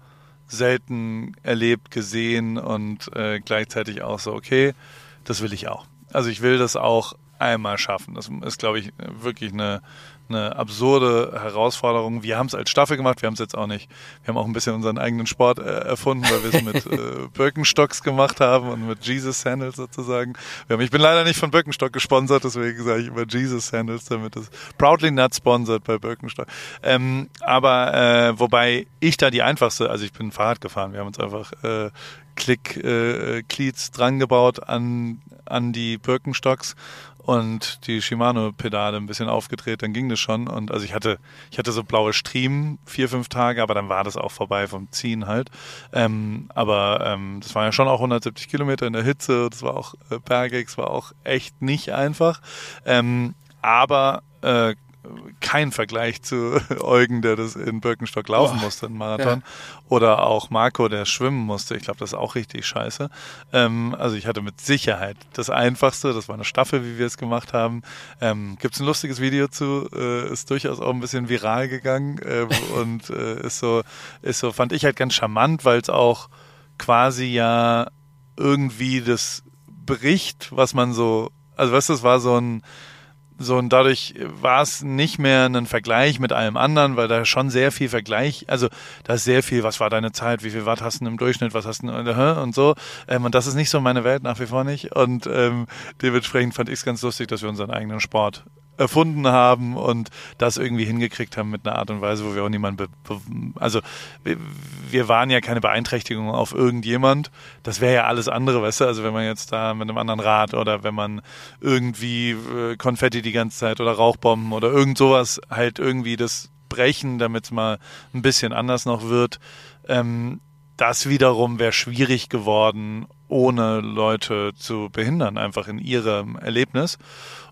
selten erlebt, gesehen und äh, gleichzeitig auch so, okay, das will ich auch. Also ich will das auch einmal schaffen. Das ist, glaube ich, wirklich eine, eine absurde Herausforderung. Wir haben es als Staffel gemacht, wir haben es jetzt auch nicht. Wir haben auch ein bisschen unseren eigenen Sport äh, erfunden, weil wir es mit äh, Birkenstocks gemacht haben und mit Jesus Sandals sozusagen. Haben, ich bin leider nicht von Birkenstock gesponsert, deswegen sage ich immer Jesus Sandals, damit es proudly not sponsored bei Birkenstock. Ähm, aber äh, wobei ich da die einfachste, also ich bin Fahrrad gefahren, wir haben uns einfach äh, Klick äh, Cleats dran gebaut an an die Birkenstocks und die Shimano-Pedale ein bisschen aufgedreht, dann ging das schon. Und also ich hatte, ich hatte so blaue Striemen vier, fünf Tage, aber dann war das auch vorbei vom Ziehen halt. Ähm, aber ähm, das waren ja schon auch 170 Kilometer in der Hitze, das war auch äh, bergig, es war auch echt nicht einfach. Ähm, aber äh, kein Vergleich zu Eugen, der das in Birkenstock laufen Boah, musste, im Marathon. Ja. Oder auch Marco, der schwimmen musste. Ich glaube, das ist auch richtig scheiße. Ähm, also ich hatte mit Sicherheit das Einfachste. Das war eine Staffel, wie wir es gemacht haben. Ähm, Gibt es ein lustiges Video zu, äh, ist durchaus auch ein bisschen viral gegangen äh, und äh, ist so, ist so, fand ich halt ganz charmant, weil es auch quasi ja irgendwie das bricht, was man so, also weißt du, es war so ein, so, und dadurch war es nicht mehr ein Vergleich mit allem anderen, weil da schon sehr viel Vergleich, also da ist sehr viel, was war deine Zeit, wie viel Watt hast du im Durchschnitt, was hast du und so. Ähm, und das ist nicht so meine Welt nach wie vor nicht. Und ähm, dementsprechend fand ich es ganz lustig, dass wir unseren eigenen Sport erfunden haben und das irgendwie hingekriegt haben mit einer Art und Weise, wo wir auch niemanden, also wir waren ja keine Beeinträchtigung auf irgendjemand. Das wäre ja alles andere, weißt du, also wenn man jetzt da mit einem anderen Rad oder wenn man irgendwie äh, Konfetti die ganze Zeit oder Rauchbomben oder irgend sowas halt irgendwie das brechen, damit es mal ein bisschen anders noch wird. Ähm, das wiederum wäre schwierig geworden, ohne Leute zu behindern, einfach in ihrem Erlebnis.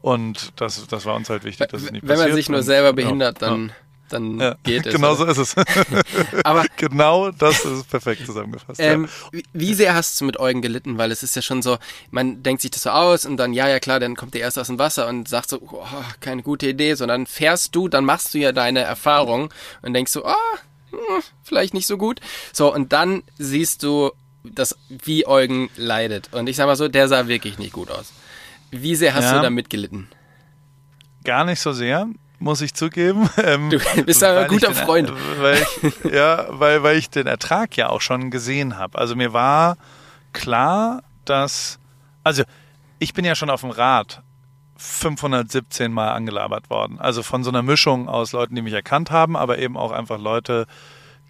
Und das, das war uns halt wichtig, dass es nicht Wenn passiert. Wenn man sich nur selber behindert, ja, dann, dann ja, geht es. Genau so ist es. Aber genau das ist perfekt zusammengefasst. Ähm, ja. Wie sehr hast du mit Eugen gelitten? Weil es ist ja schon so, man denkt sich das so aus und dann, ja, ja klar, dann kommt der erst aus dem Wasser und sagt so, oh, keine gute Idee, sondern fährst du, dann machst du ja deine Erfahrung und denkst so, ah, oh, vielleicht nicht so gut. So, und dann siehst du, dass, wie Eugen leidet. Und ich sag mal so, der sah wirklich nicht gut aus. Wie sehr hast ja, du da mitgelitten? Gar nicht so sehr, muss ich zugeben. Ähm, du bist aber ein guter den, Freund. Weil ich, ja, weil, weil ich den Ertrag ja auch schon gesehen habe. Also mir war klar, dass, also ich bin ja schon auf dem Rad 517 Mal angelabert worden. Also von so einer Mischung aus Leuten, die mich erkannt haben, aber eben auch einfach Leute,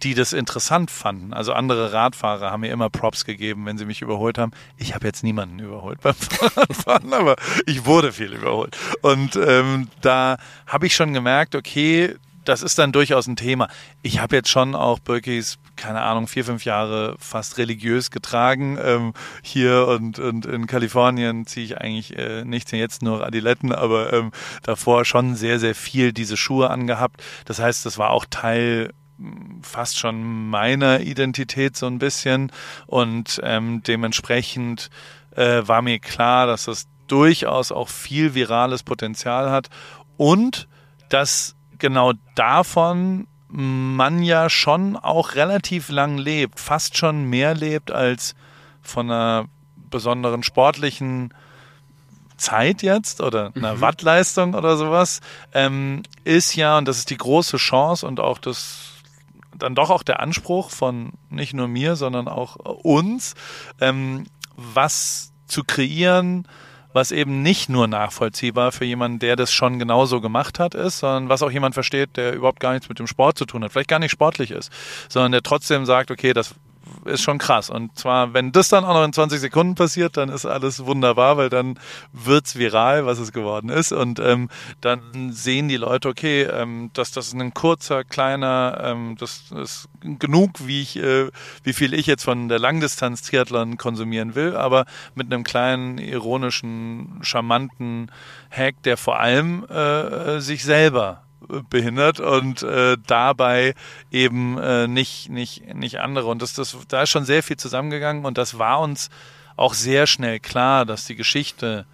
die das interessant fanden. Also andere Radfahrer haben mir immer Props gegeben, wenn sie mich überholt haben. Ich habe jetzt niemanden überholt beim Fahrradfahren, aber ich wurde viel überholt. Und ähm, da habe ich schon gemerkt, okay, das ist dann durchaus ein Thema. Ich habe jetzt schon auch Birkis, keine Ahnung, vier, fünf Jahre fast religiös getragen. Ähm, hier und, und in Kalifornien ziehe ich eigentlich äh, nichts, jetzt nur Adiletten, aber ähm, davor schon sehr, sehr viel diese Schuhe angehabt. Das heißt, das war auch Teil hm, fast schon meiner Identität so ein bisschen und ähm, dementsprechend äh, war mir klar, dass das durchaus auch viel virales Potenzial hat und dass genau davon man ja schon auch relativ lang lebt, fast schon mehr lebt als von einer besonderen sportlichen Zeit jetzt oder einer mhm. Wattleistung oder sowas, ähm, ist ja, und das ist die große Chance und auch das dann doch auch der Anspruch von nicht nur mir, sondern auch uns, ähm, was zu kreieren, was eben nicht nur nachvollziehbar für jemanden, der das schon genauso gemacht hat, ist, sondern was auch jemand versteht, der überhaupt gar nichts mit dem Sport zu tun hat, vielleicht gar nicht sportlich ist, sondern der trotzdem sagt, okay, das ist schon krass. Und zwar, wenn das dann auch noch in 20 Sekunden passiert, dann ist alles wunderbar, weil dann wird's viral, was es geworden ist. Und ähm, dann sehen die Leute, okay, ähm, dass das ein kurzer, kleiner, ähm, das ist genug, wie ich, äh, wie viel ich jetzt von der Langdistanz-Triathlon konsumieren will, aber mit einem kleinen, ironischen, charmanten Hack, der vor allem äh, sich selber behindert und äh, dabei eben äh, nicht, nicht, nicht andere. Und das, das, da ist schon sehr viel zusammengegangen und das war uns auch sehr schnell klar, dass die Geschichte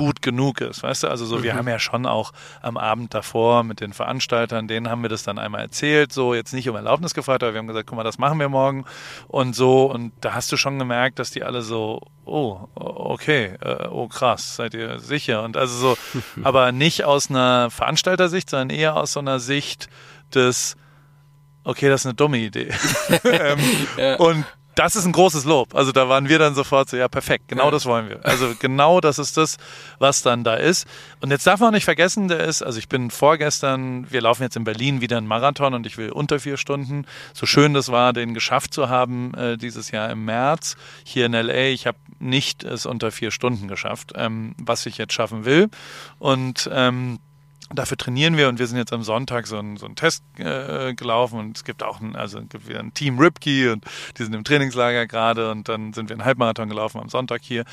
gut genug ist. Weißt du, also so, wir mhm. haben ja schon auch am Abend davor mit den Veranstaltern, denen haben wir das dann einmal erzählt, so jetzt nicht um Erlaubnis gefragt, aber wir haben gesagt, guck mal, das machen wir morgen und so. Und da hast du schon gemerkt, dass die alle so, oh, okay, äh, oh krass, seid ihr sicher? Und also so, aber nicht aus einer Veranstaltersicht, sondern eher aus so einer Sicht des, okay, das ist eine dumme Idee. ähm, ja. Und das ist ein großes Lob. Also da waren wir dann sofort so, ja, perfekt, genau ja. das wollen wir. Also genau das ist das, was dann da ist. Und jetzt darf man nicht vergessen, der ist, also ich bin vorgestern, wir laufen jetzt in Berlin wieder einen Marathon und ich will unter vier Stunden. So schön das war, den geschafft zu haben äh, dieses Jahr im März hier in LA. Ich habe nicht es unter vier Stunden geschafft, ähm, was ich jetzt schaffen will. Und ähm, Dafür trainieren wir und wir sind jetzt am Sonntag so einen so einen Test äh, gelaufen und es gibt auch ein, also es gibt wieder ein Team Ripkey und die sind im Trainingslager gerade und dann sind wir einen Halbmarathon gelaufen am Sonntag hier.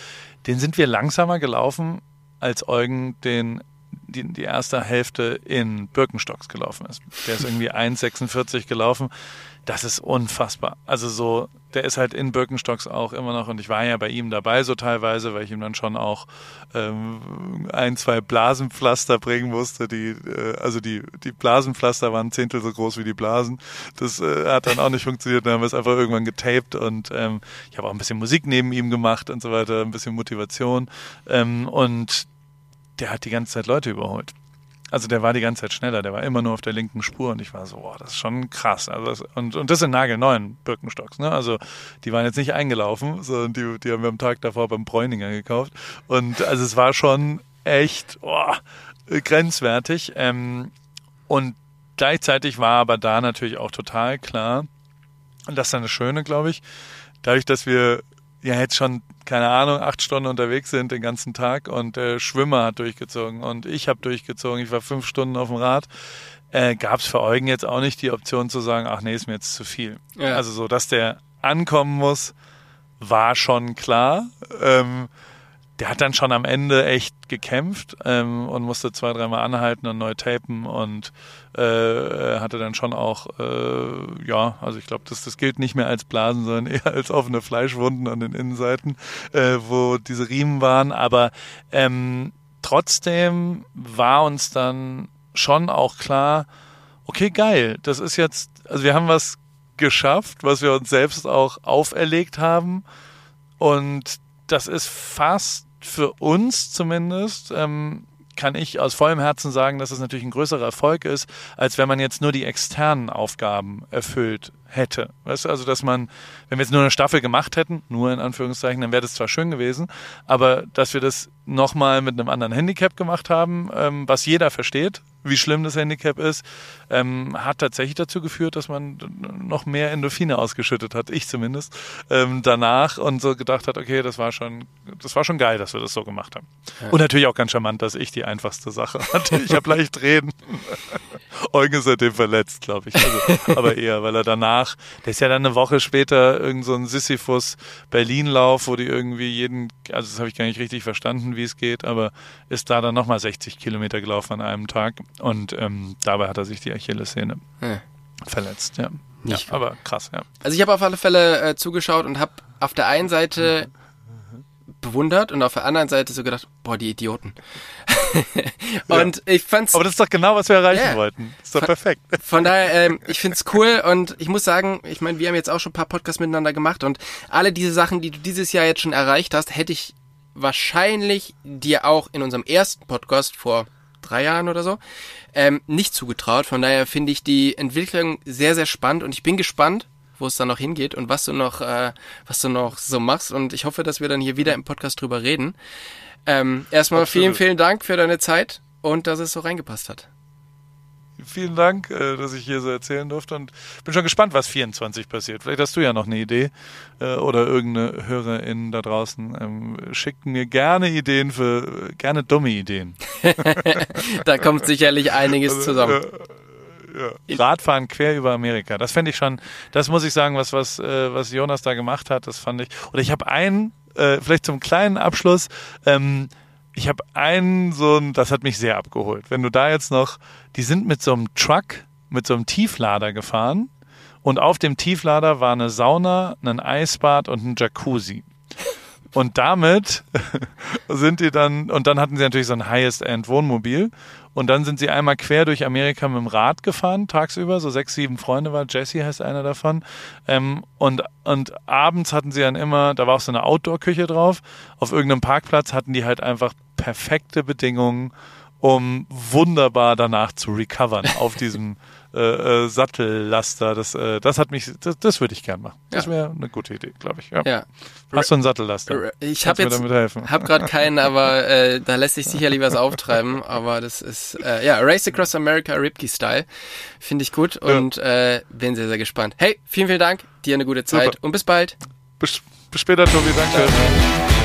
Den sind wir langsamer gelaufen, als Eugen den die, die erste Hälfte in Birkenstocks gelaufen ist. Der ist irgendwie 1,46 gelaufen das ist unfassbar. Also so, der ist halt in Birkenstocks auch immer noch und ich war ja bei ihm dabei so teilweise, weil ich ihm dann schon auch ähm, ein, zwei Blasenpflaster bringen musste. Die, äh, also die, die Blasenpflaster waren ein Zehntel so groß wie die Blasen. Das äh, hat dann auch nicht funktioniert. Dann haben wir es einfach irgendwann getaped und ähm, ich habe auch ein bisschen Musik neben ihm gemacht und so weiter, ein bisschen Motivation. Ähm, und der hat die ganze Zeit Leute überholt. Also der war die ganze Zeit schneller, der war immer nur auf der linken Spur und ich war so, boah, das ist schon krass. Also das, und, und das sind nagelneuen Birkenstocks, ne? Also die waren jetzt nicht eingelaufen, sondern die, die haben wir am Tag davor beim Bräuninger gekauft. Und also es war schon echt boah, grenzwertig. Ähm, und gleichzeitig war aber da natürlich auch total klar, und das ist das Schöne, glaube ich, dadurch, dass wir ja jetzt schon, keine Ahnung, acht Stunden unterwegs sind den ganzen Tag und der Schwimmer hat durchgezogen und ich habe durchgezogen. Ich war fünf Stunden auf dem Rad. Äh, Gab es für Eugen jetzt auch nicht die Option zu sagen, ach nee, ist mir jetzt zu viel. Ja. Also so, dass der ankommen muss, war schon klar. Ähm, der hat dann schon am Ende echt gekämpft ähm, und musste zwei, dreimal anhalten und neu tapen und äh, hatte dann schon auch, äh, ja, also ich glaube, das, das gilt nicht mehr als Blasen, sondern eher als offene Fleischwunden an den Innenseiten, äh, wo diese Riemen waren. Aber ähm, trotzdem war uns dann schon auch klar, okay, geil, das ist jetzt, also wir haben was geschafft, was wir uns selbst auch auferlegt haben und das ist fast für uns zumindest ähm, kann ich aus vollem Herzen sagen, dass es natürlich ein größerer Erfolg ist, als wenn man jetzt nur die externen Aufgaben erfüllt hätte. Weißt du, also dass man, wenn wir jetzt nur eine Staffel gemacht hätten, nur in Anführungszeichen, dann wäre das zwar schön gewesen, aber dass wir das nochmal mit einem anderen Handicap gemacht haben, ähm, was jeder versteht, wie schlimm das Handicap ist, ähm, hat tatsächlich dazu geführt, dass man noch mehr Endorphine ausgeschüttet hat, ich zumindest, ähm, danach und so gedacht hat, okay, das war schon, das war schon geil, dass wir das so gemacht haben. Ja. Und natürlich auch ganz charmant, dass ich die einfachste Sache hatte. Ich habe leicht reden. Eugen ist seitdem verletzt, glaube ich. Also, aber eher, weil er danach, der ist ja dann eine Woche später irgend so ein Sisyphus Berlin-Lauf, wo die irgendwie jeden, also das habe ich gar nicht richtig verstanden, wie es geht, aber ist da dann nochmal 60 Kilometer gelaufen an einem Tag und ähm, dabei hat er sich die Achillessehne ja. verletzt, ja. Nicht ja, aber krass, ja. Also ich habe auf alle Fälle äh, zugeschaut und habe auf der einen Seite bewundert und auf der anderen Seite so gedacht, boah, die Idioten. und ja. ich fand's. Aber das ist doch genau, was wir erreichen yeah. wollten. ist doch von, perfekt. Von daher, ähm, ich find's cool und ich muss sagen, ich meine, wir haben jetzt auch schon ein paar Podcasts miteinander gemacht und alle diese Sachen, die du dieses Jahr jetzt schon erreicht hast, hätte ich wahrscheinlich dir auch in unserem ersten Podcast vor drei Jahren oder so ähm, nicht zugetraut. Von daher finde ich die Entwicklung sehr, sehr spannend und ich bin gespannt, wo es dann noch hingeht und was du noch, äh, was du noch so machst. Und ich hoffe, dass wir dann hier wieder im Podcast drüber reden. Ähm, erstmal Absolut. vielen, vielen Dank für deine Zeit und dass es so reingepasst hat. Vielen Dank, äh, dass ich hier so erzählen durfte und bin schon gespannt, was 24 passiert. Vielleicht hast du ja noch eine Idee äh, oder irgendeine Hörerin da draußen. Ähm, schickt mir gerne Ideen für, gerne dumme Ideen. da kommt sicherlich einiges also, zusammen. Ja. Radfahren quer über Amerika. Das fände ich schon, das muss ich sagen, was, was, äh, was Jonas da gemacht hat, das fand ich. Oder ich habe einen, vielleicht zum kleinen Abschluss, ähm, ich habe einen so ein, das hat mich sehr abgeholt. Wenn du da jetzt noch, die sind mit so einem Truck, mit so einem Tieflader gefahren und auf dem Tieflader war eine Sauna, ein Eisbad und ein Jacuzzi. Und damit sind die dann, und dann hatten sie natürlich so ein Highest-End-Wohnmobil. Und dann sind sie einmal quer durch Amerika mit dem Rad gefahren, tagsüber. So sechs, sieben Freunde war. Jesse heißt einer davon. Ähm, und, und abends hatten sie dann immer, da war auch so eine Outdoor-Küche drauf. Auf irgendeinem Parkplatz hatten die halt einfach perfekte Bedingungen, um wunderbar danach zu recovern auf diesem äh, äh, Sattellaster. Das, äh, das hat mich, das, das würde ich gern machen. Das wäre eine gute Idee, glaube ich. Ja. ja. Hast du einen Sattellaster? Ich habe jetzt, habe gerade keinen, aber äh, da lässt sich sicherlich was auftreiben. Aber das ist äh, ja Race Across America Ripkey Style, finde ich gut und ja. äh, bin sehr sehr gespannt. Hey, vielen vielen Dank, dir eine gute Zeit Super. und bis bald. Bis, bis später, Tobi. Danke. Ja.